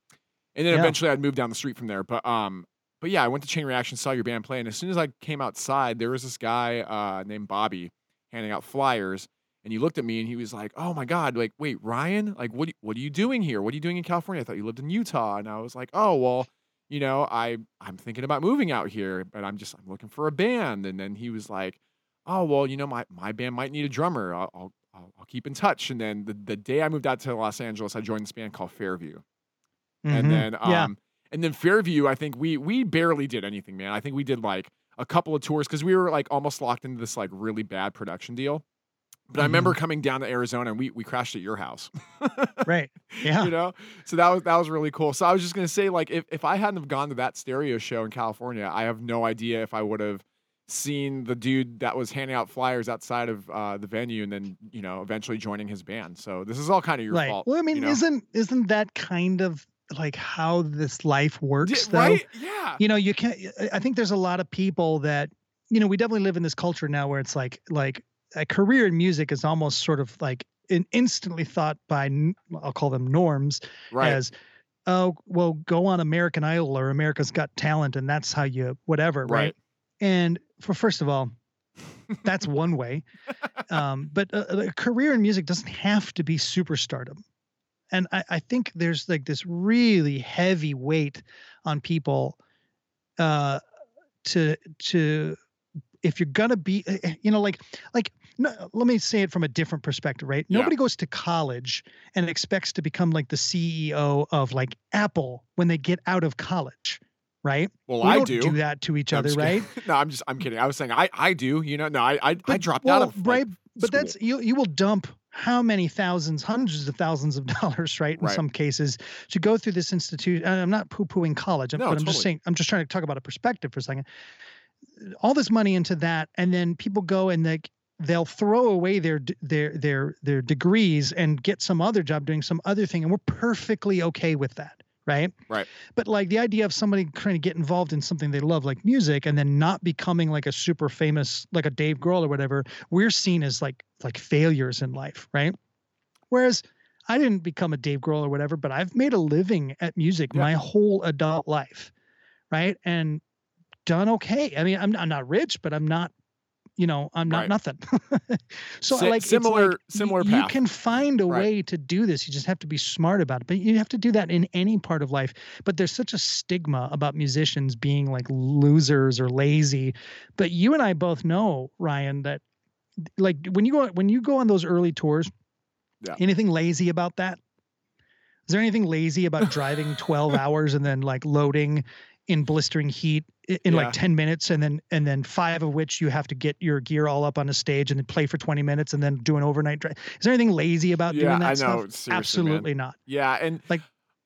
S1: And then yeah. eventually I'd move down the street from there. But um, but yeah, I went to Chain Reaction, saw your band play, and as soon as I came outside, there was this guy uh, named Bobby handing out flyers, and he looked at me and he was like, "Oh my god, like wait, Ryan, like what what are you doing here? What are you doing in California? I thought you lived in Utah." And I was like, "Oh well." You know, I I'm thinking about moving out here, but I'm just I'm looking for a band. And then he was like, "Oh well, you know, my, my band might need a drummer. I'll, I'll I'll, keep in touch. And then the, the day I moved out to Los Angeles, I joined this band called Fairview. Mm-hmm. And then um, yeah. And then Fairview, I think we we barely did anything, man. I think we did like a couple of tours because we were like almost locked into this like really bad production deal. But mm-hmm. I remember mm-hmm. coming down to Arizona and we we crashed at your house.
S2: right. Yeah.
S1: You know? So that was that was really cool. So I was just gonna say, like, if, if I hadn't have gone to that stereo show in California, I have no idea if I would have seen the dude that was handing out flyers outside of uh, the venue and then, you know, eventually joining his band. So this is all kind of your
S2: right.
S1: fault.
S2: Well, I mean,
S1: you know?
S2: isn't isn't that kind of like how this life works
S1: yeah,
S2: though
S1: right? yeah
S2: you know you can't i think there's a lot of people that you know we definitely live in this culture now where it's like like a career in music is almost sort of like an instantly thought by i'll call them norms right. as oh well go on american idol or america's got talent and that's how you whatever right, right? and for first of all that's one way um, but a, a career in music doesn't have to be superstardom and I, I think there's like this really heavy weight on people uh to to if you're gonna be eh, eh, you know like like no, let me say it from a different perspective right? Yeah. nobody goes to college and expects to become like the ceo of like apple when they get out of college right?
S1: Well
S2: we
S1: i
S2: do. do that to each
S1: no,
S2: other right?
S1: no i'm just i'm kidding. I was saying i i do you know? No i i, but, I dropped well, out of
S2: right like, but that's you you will dump how many thousands, hundreds of thousands of dollars, right? In right. some cases, to go through this institute. I'm not poo-pooing college, no, but I'm totally. just saying. I'm just trying to talk about a perspective for a second. All this money into that, and then people go and they they'll throw away their their their their degrees and get some other job doing some other thing, and we're perfectly okay with that right?
S1: Right.
S2: But like the idea of somebody trying to get involved in something they love, like music, and then not becoming like a super famous, like a Dave Grohl or whatever, we're seen as like like failures in life, right? Whereas I didn't become a Dave Grohl or whatever, but I've made a living at music yeah. my whole adult life, right? And done okay. I mean, I'm I'm not rich, but I'm not you know i'm not right. nothing so like
S1: similar
S2: like
S1: similar
S2: you, you can find a right. way to do this you just have to be smart about it but you have to do that in any part of life but there's such a stigma about musicians being like losers or lazy but you and i both know ryan that like when you go when you go on those early tours yeah. anything lazy about that is there anything lazy about driving 12 hours and then like loading in blistering heat in yeah. like 10 minutes and then and then five of which you have to get your gear all up on a stage and then play for 20 minutes and then do an overnight drive is there anything lazy about
S1: yeah,
S2: doing that
S1: I
S2: know.
S1: stuff
S2: absolutely
S1: man.
S2: not
S1: yeah and like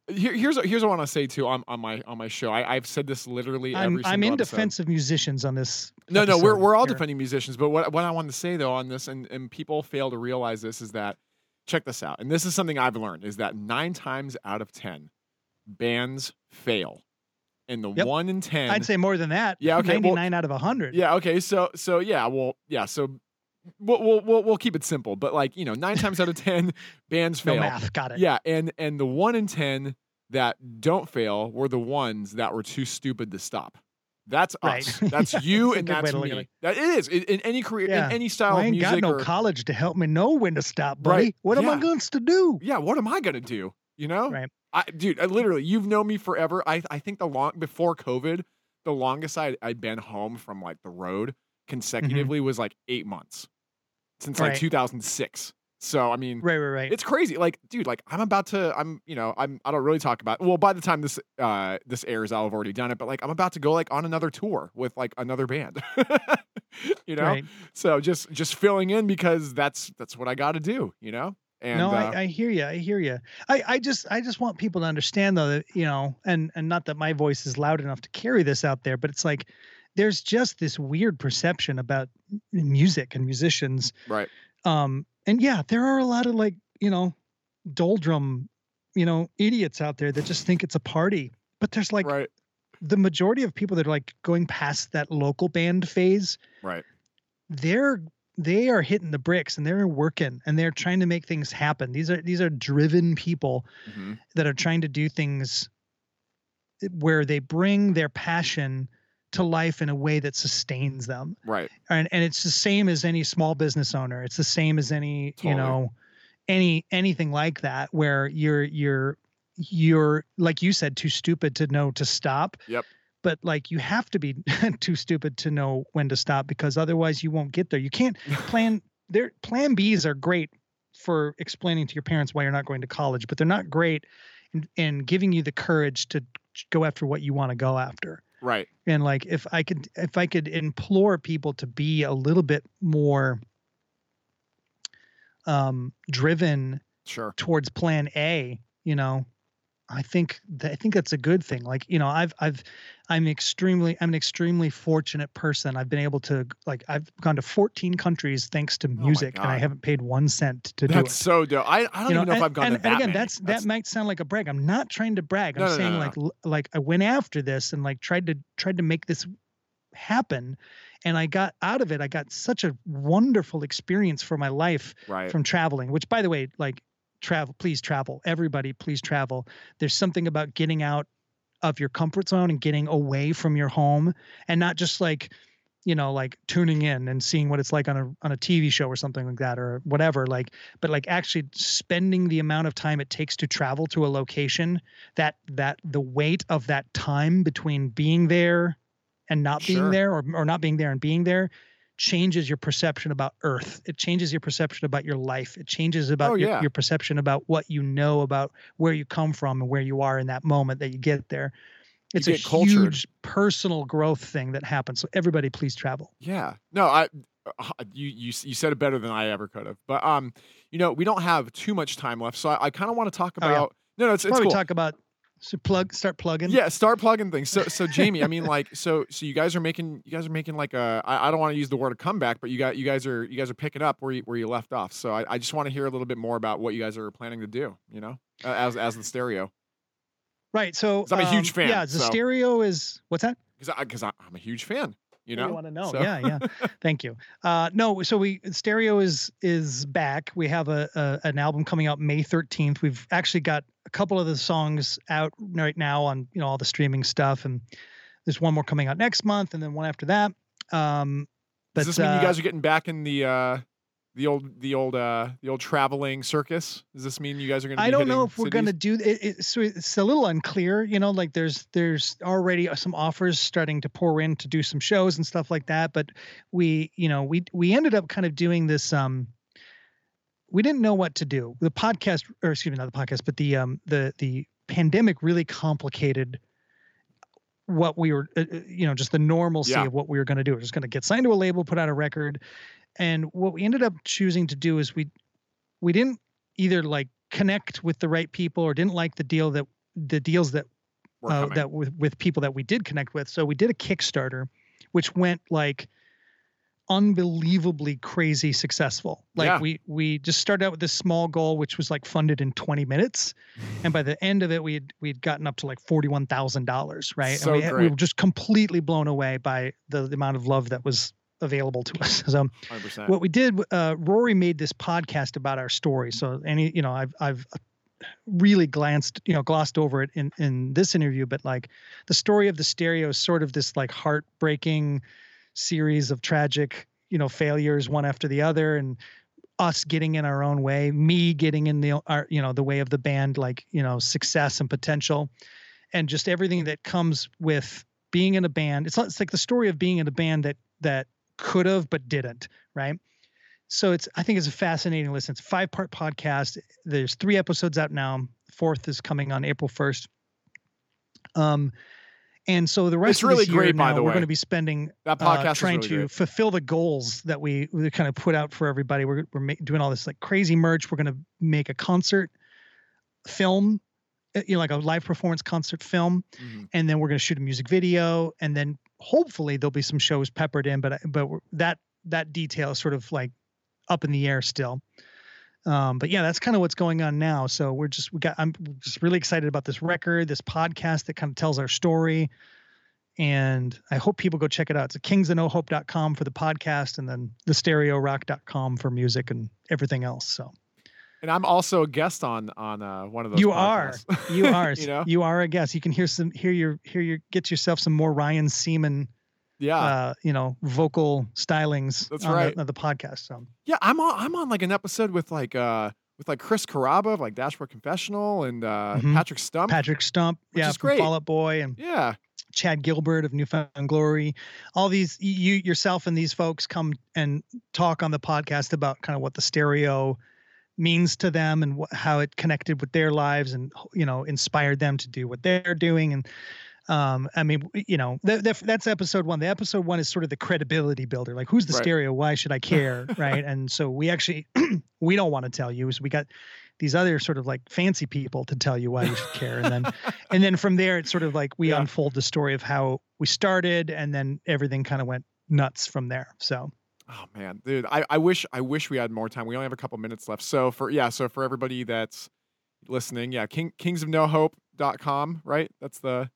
S1: here, here's here's what I want to say too on, on my on my show. I, have said this literally
S2: I'm.
S1: I'm
S2: in
S1: episode.
S2: defense of musicians on this.
S1: No, no, we're we're all here. defending musicians. But what what I want to say though on this, and and people fail to realize this is that check this out, and this is something I've learned is that nine times out of ten, bands fail and the yep. one in ten.
S2: I'd say more than that. Yeah, okay, ninety nine well, out of hundred.
S1: Yeah, okay, so so yeah, well, yeah, so we'll, we'll we'll we'll keep it simple, but like you know, nine times out of ten, bands fail.
S2: No math, got it.
S1: Yeah, and and the one in ten that don't fail were the ones that were too stupid to stop. That's right. us. That's you, and that's me. That is in, in any career, yeah. in any style
S2: well, I ain't
S1: got
S2: no
S1: or,
S2: college to help me know when to stop, buddy. Right. What yeah. am I going to do?
S1: Yeah, what am I going to do? You know,
S2: right?
S1: I, dude, I, literally, you've known me forever. I, I think the long before COVID, the longest I I'd been home from like the road mm-hmm. consecutively mm-hmm. was like eight months since right. like 2006. So I mean,
S2: right, right, right.
S1: It's crazy. Like, dude, like I'm about to. I'm, you know, I'm. I don't really talk about. Well, by the time this uh this airs, I'll have already done it. But like, I'm about to go like on another tour with like another band. you know. Right. So just just filling in because that's that's what I got to do. You know. And,
S2: no,
S1: uh,
S2: I, I, hear you. I hear you. I, I just I just want people to understand though that you know, and and not that my voice is loud enough to carry this out there, but it's like there's just this weird perception about music and musicians.
S1: Right.
S2: Um. And yeah, there are a lot of like you know, doldrum, you know, idiots out there that just think it's a party. But there's like
S1: right.
S2: the majority of people that are like going past that local band phase.
S1: Right.
S2: They're they are hitting the bricks and they're working and they're trying to make things happen. These are these are driven people mm-hmm. that are trying to do things where they bring their passion to life in a way that sustains them.
S1: Right.
S2: And and it's the same as any small business owner. It's the same as any, totally. you know, any anything like that where you're you're you're like you said too stupid to know to stop.
S1: Yep
S2: but like you have to be too stupid to know when to stop because otherwise you won't get there. You can't plan their plan Bs are great for explaining to your parents why you're not going to college, but they're not great in, in giving you the courage to go after what you want to go after.
S1: Right.
S2: And like if I could if I could implore people to be a little bit more um driven
S1: sure
S2: towards plan A, you know, I think that, I think that's a good thing. Like you know, I've I've I'm extremely I'm an extremely fortunate person. I've been able to like I've gone to 14 countries thanks to oh music, oh and I haven't paid one cent to
S1: that's
S2: do it.
S1: That's so dope. I, I don't you know, even know and, if I've gone
S2: and,
S1: to that. And
S2: again,
S1: many.
S2: that's, that's, that might sound like a brag. I'm not trying to brag. I'm
S1: no,
S2: saying
S1: no,
S2: no, like like I went after this and like tried to tried to make this happen and I got out of it. I got such a wonderful experience for my life
S1: right.
S2: from traveling. Which, by the way, like travel please travel everybody please travel there's something about getting out of your comfort zone and getting away from your home and not just like you know like tuning in and seeing what it's like on a on a TV show or something like that or whatever like but like actually spending the amount of time it takes to travel to a location that that the weight of that time between being there and not sure. being there or, or not being there and being there changes your perception about earth it changes your perception about your life it changes about
S1: oh,
S2: your,
S1: yeah.
S2: your perception about what you know about where you come from and where you are in that moment that you get there it's a
S1: cultured.
S2: huge personal growth thing that happens so everybody please travel
S1: yeah no i uh, you you you said it better than i ever could have but um you know we don't have too much time left so i, I kind of want to talk about oh, yeah. no no it's, it's
S2: probably
S1: cool.
S2: talk about so plug, start plugging.
S1: Yeah, start plugging things. So, so Jamie, I mean, like, so, so you guys are making, you guys are making like a. I, I don't want to use the word a comeback, but you got, you guys are, you guys are picking up where you, where you left off. So, I, I just want to hear a little bit more about what you guys are planning to do. You know, as as the stereo.
S2: Right. So
S1: I'm a huge um, fan.
S2: Yeah, the so. stereo is what's that?
S1: Because because I'm a huge fan. You know,
S2: want to know? So. Yeah, yeah. Thank you. Uh, no, so we stereo is is back. We have a, a, an album coming out May 13th. We've actually got a couple of the songs out right now on you know all the streaming stuff, and there's one more coming out next month, and then one after that. Um,
S1: but, Does this mean uh, you guys are getting back in the uh, the old the old uh the old traveling circus does this mean you guys are going to
S2: i don't know if
S1: we're
S2: going to do it, it so it's a little unclear you know like there's there's already some offers starting to pour in to do some shows and stuff like that but we you know we we ended up kind of doing this um we didn't know what to do the podcast or excuse me not the podcast but the um the the pandemic really complicated what we were, uh, uh, you know, just the normalcy yeah. of what we were going to do. We are just going to get signed to a label, put out a record, and what we ended up choosing to do is we we didn't either like connect with the right people or didn't like the deal that the deals that uh, that with with people that we did connect with. So we did a Kickstarter, which went like unbelievably crazy successful. Like yeah. we we just started out with this small goal, which was like funded in 20 minutes, and by the end of it, we had we had gotten up to like forty one thousand dollars, right?
S1: So
S2: and
S1: we,
S2: we were just completely blown away by the, the amount of love that was available to us. So
S1: 100%.
S2: what we did, uh, Rory made this podcast about our story. So any, you know, I've I've really glanced, you know, glossed over it in in this interview, but like the story of the stereo is sort of this like heartbreaking series of tragic, you know, failures one after the other, and us getting in our own way, me getting in the our, you know, the way of the band, like you know, success and potential, and just everything that comes with being in a band. It's, it's like the story of being in a band that that could have but didn't, right? So it's I think it's a fascinating listen. It's a five part podcast. There's three episodes out now. Fourth is coming on April first. Um, and so the rest
S1: it's really
S2: of this year
S1: great,
S2: now,
S1: we're
S2: going to be spending
S1: that podcast uh,
S2: trying
S1: really
S2: to
S1: great.
S2: fulfill the goals that we, we kind of put out for everybody. We're we're ma- doing all this like crazy merch. We're going to make a concert film, uh, you know, like a live performance concert film, mm-hmm. and then we're going to shoot a music video, and then hopefully there'll be some shows peppered in. But but that that detail is sort of like up in the air still. Um, but yeah, that's kind of what's going on now. So we're just we got I'm just really excited about this record, this podcast that kind of tells our story. And I hope people go check it out. It's kingsandnohope.com for the podcast and then the stereorock.com for music and everything else. So
S1: and I'm also a guest on on uh, one of those.
S2: You
S1: podcasts.
S2: are, you are,
S1: you know,
S2: you are a guest. You can hear some, hear your, hear your, get yourself some more Ryan Seaman
S1: yeah.
S2: uh, you know vocal stylings
S1: that's right.
S2: the, the, podcast so.
S1: Yeah i'm on i'm on like an episode with like uh with like chris carrabba of like dashboard confessional and uh mm-hmm. patrick stump
S2: patrick stump yeah
S1: is great.
S2: fall out boy and
S1: yeah.
S2: Chad gilbert of New Found glory. All these you yourself and these folks come and talk on the podcast about kind of what the stereo means to them and wh- how it connected with their lives and you know inspired them to do what they're doing. And um i mean you know th- th- that's episode one. The episode one is sort of the credibility builder. Like who's the
S1: right.
S2: stereo? Why should i care? Right? And so we actually we don't want to tell you so we got these other sort of like fancy people to tell you why you should care. And then and then from there it's sort of like we yeah. unfold the story of how we started and then everything kind of went nuts from there. So
S1: oh man. Dude I, I wish i wish we had more time. We only have a couple minutes left. So for yeah so for everybody that's listening yeah king kings of no hope.com right? That's the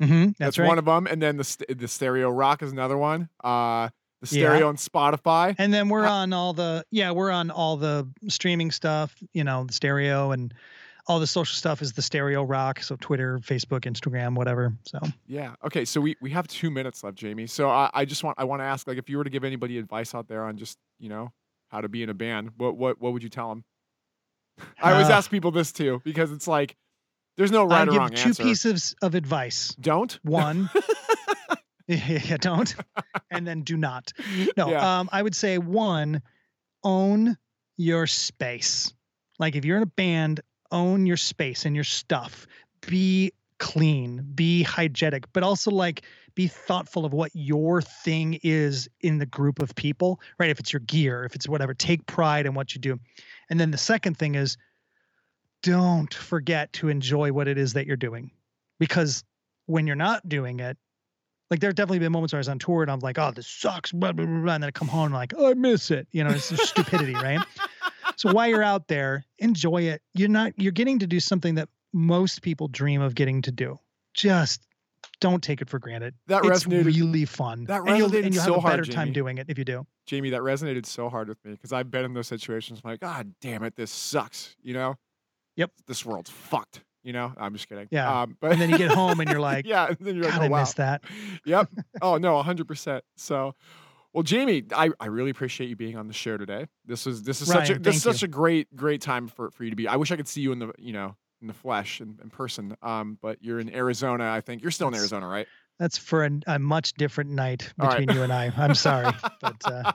S2: Mm-hmm, that's,
S1: that's
S2: right.
S1: one of them, and then the the Stereo Rock is another one. Uh, the stereo yeah. on Spotify,
S2: and then we're uh, on all the yeah we're on all the streaming stuff. You know, the stereo and all the social stuff is the Stereo Rock. So Twitter, Facebook, Instagram, whatever. So
S1: yeah, okay. So we we have two minutes left, Jamie. So I, I just want I want to ask like if you were to give anybody advice out there on just you know how to be in a band, what what what would you tell them? I always uh, ask people this too because it's like there's no right
S2: I'll
S1: or
S2: give
S1: wrong
S2: two
S1: answer.
S2: pieces of advice.
S1: Don't.
S2: One. yeah, don't. And then do not. No.
S1: Yeah.
S2: Um, I would say one, own your space. Like if you're in a band, own your space and your stuff. Be clean, be hygienic, but also like be thoughtful of what your thing is in the group of people, right? If it's your gear, if it's whatever, take pride in what you do. And then the second thing is don't forget to enjoy what it is that you're doing because when you're not doing it like there have definitely been moments where I was on tour and I'm like, oh, this sucks, blah, blah, blah, and then I come home and I'm like, oh, I miss it. You know, it's stupidity, right? So while you're out there, enjoy it. You're not, you're getting to do something that most people dream of getting to do. Just don't take it for granted.
S1: That
S2: it's
S1: resonated.
S2: really fun.
S1: That
S2: and you'll,
S1: resonated
S2: and you'll
S1: so
S2: have a
S1: hard,
S2: better time doing it if you do.
S1: Jamie, that resonated so hard with me because I've been in those situations. I'm like, God damn it, this sucks. You know?
S2: Yep.
S1: This world's fucked. You know? I'm just kidding.
S2: Yeah.
S1: Um, but
S2: And then you get home and you're like,
S1: yeah, and then you're like, oh,
S2: I
S1: wow.
S2: missed that.
S1: Yep. Oh no, hundred percent. So, well, Jamie, I, I really appreciate you being on the show today. This is this is such a this is such a great great time for, for you to be. I wish I could see you in the you know in the flesh in, in person. Um, but you're in Arizona. I think you're still in Arizona, right?
S2: That's for a, a much different night
S1: All right.
S2: between you and I. I'm sorry, but uh,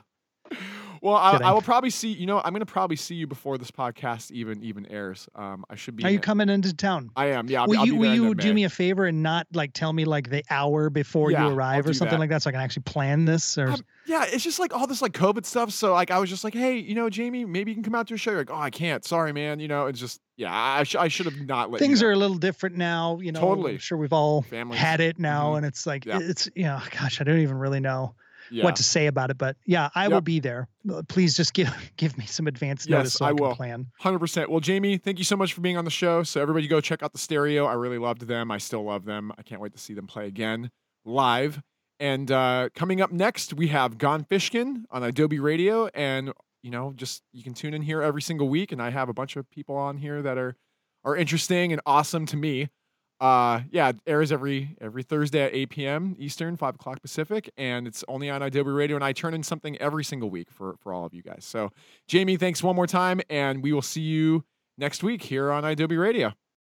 S1: Well, I, I, will probably see. You know, I'm going to probably see you before this podcast even even airs. Um, I should be.
S2: Are you coming into town?
S1: I am. Yeah. I'll,
S2: will
S1: I'll
S2: you will you do me a favor and not like tell me like the hour before
S1: yeah,
S2: you arrive or something that. like that, so I can actually plan this? Or
S1: um, yeah, it's just like all this like COVID stuff. So like I was just like, hey, you know, Jamie, maybe you can come out to a show. You're like, oh, I can't. Sorry, man. You know, it's just yeah, I, sh- I should have not let.
S2: Things
S1: you
S2: know. are a little different now. You know,
S1: totally.
S2: I'm sure we've all Families. had it now, mm-hmm. and it's like yeah. it's you know, gosh, I don't even really know yeah. what to say about it. But yeah, I yep. will be there. Uh, please just give give me some advance notice yes, so I, I will. plan.
S1: Hundred percent. Well, Jamie, thank you so much for being on the show. So everybody, go check out the stereo. I really loved them. I still love them. I can't wait to see them play again live. And uh, coming up next, we have Gone Fishkin on Adobe Radio, and you know, just you can tune in here every single week. And I have a bunch of people on here that are are interesting and awesome to me. Uh, yeah, it airs every every Thursday at 8 p.m. Eastern, 5 o'clock Pacific, and it's only on Adobe Radio. And I turn in something every single week for for all of you guys. So, Jamie, thanks one more time, and we will see you next week here on Adobe Radio.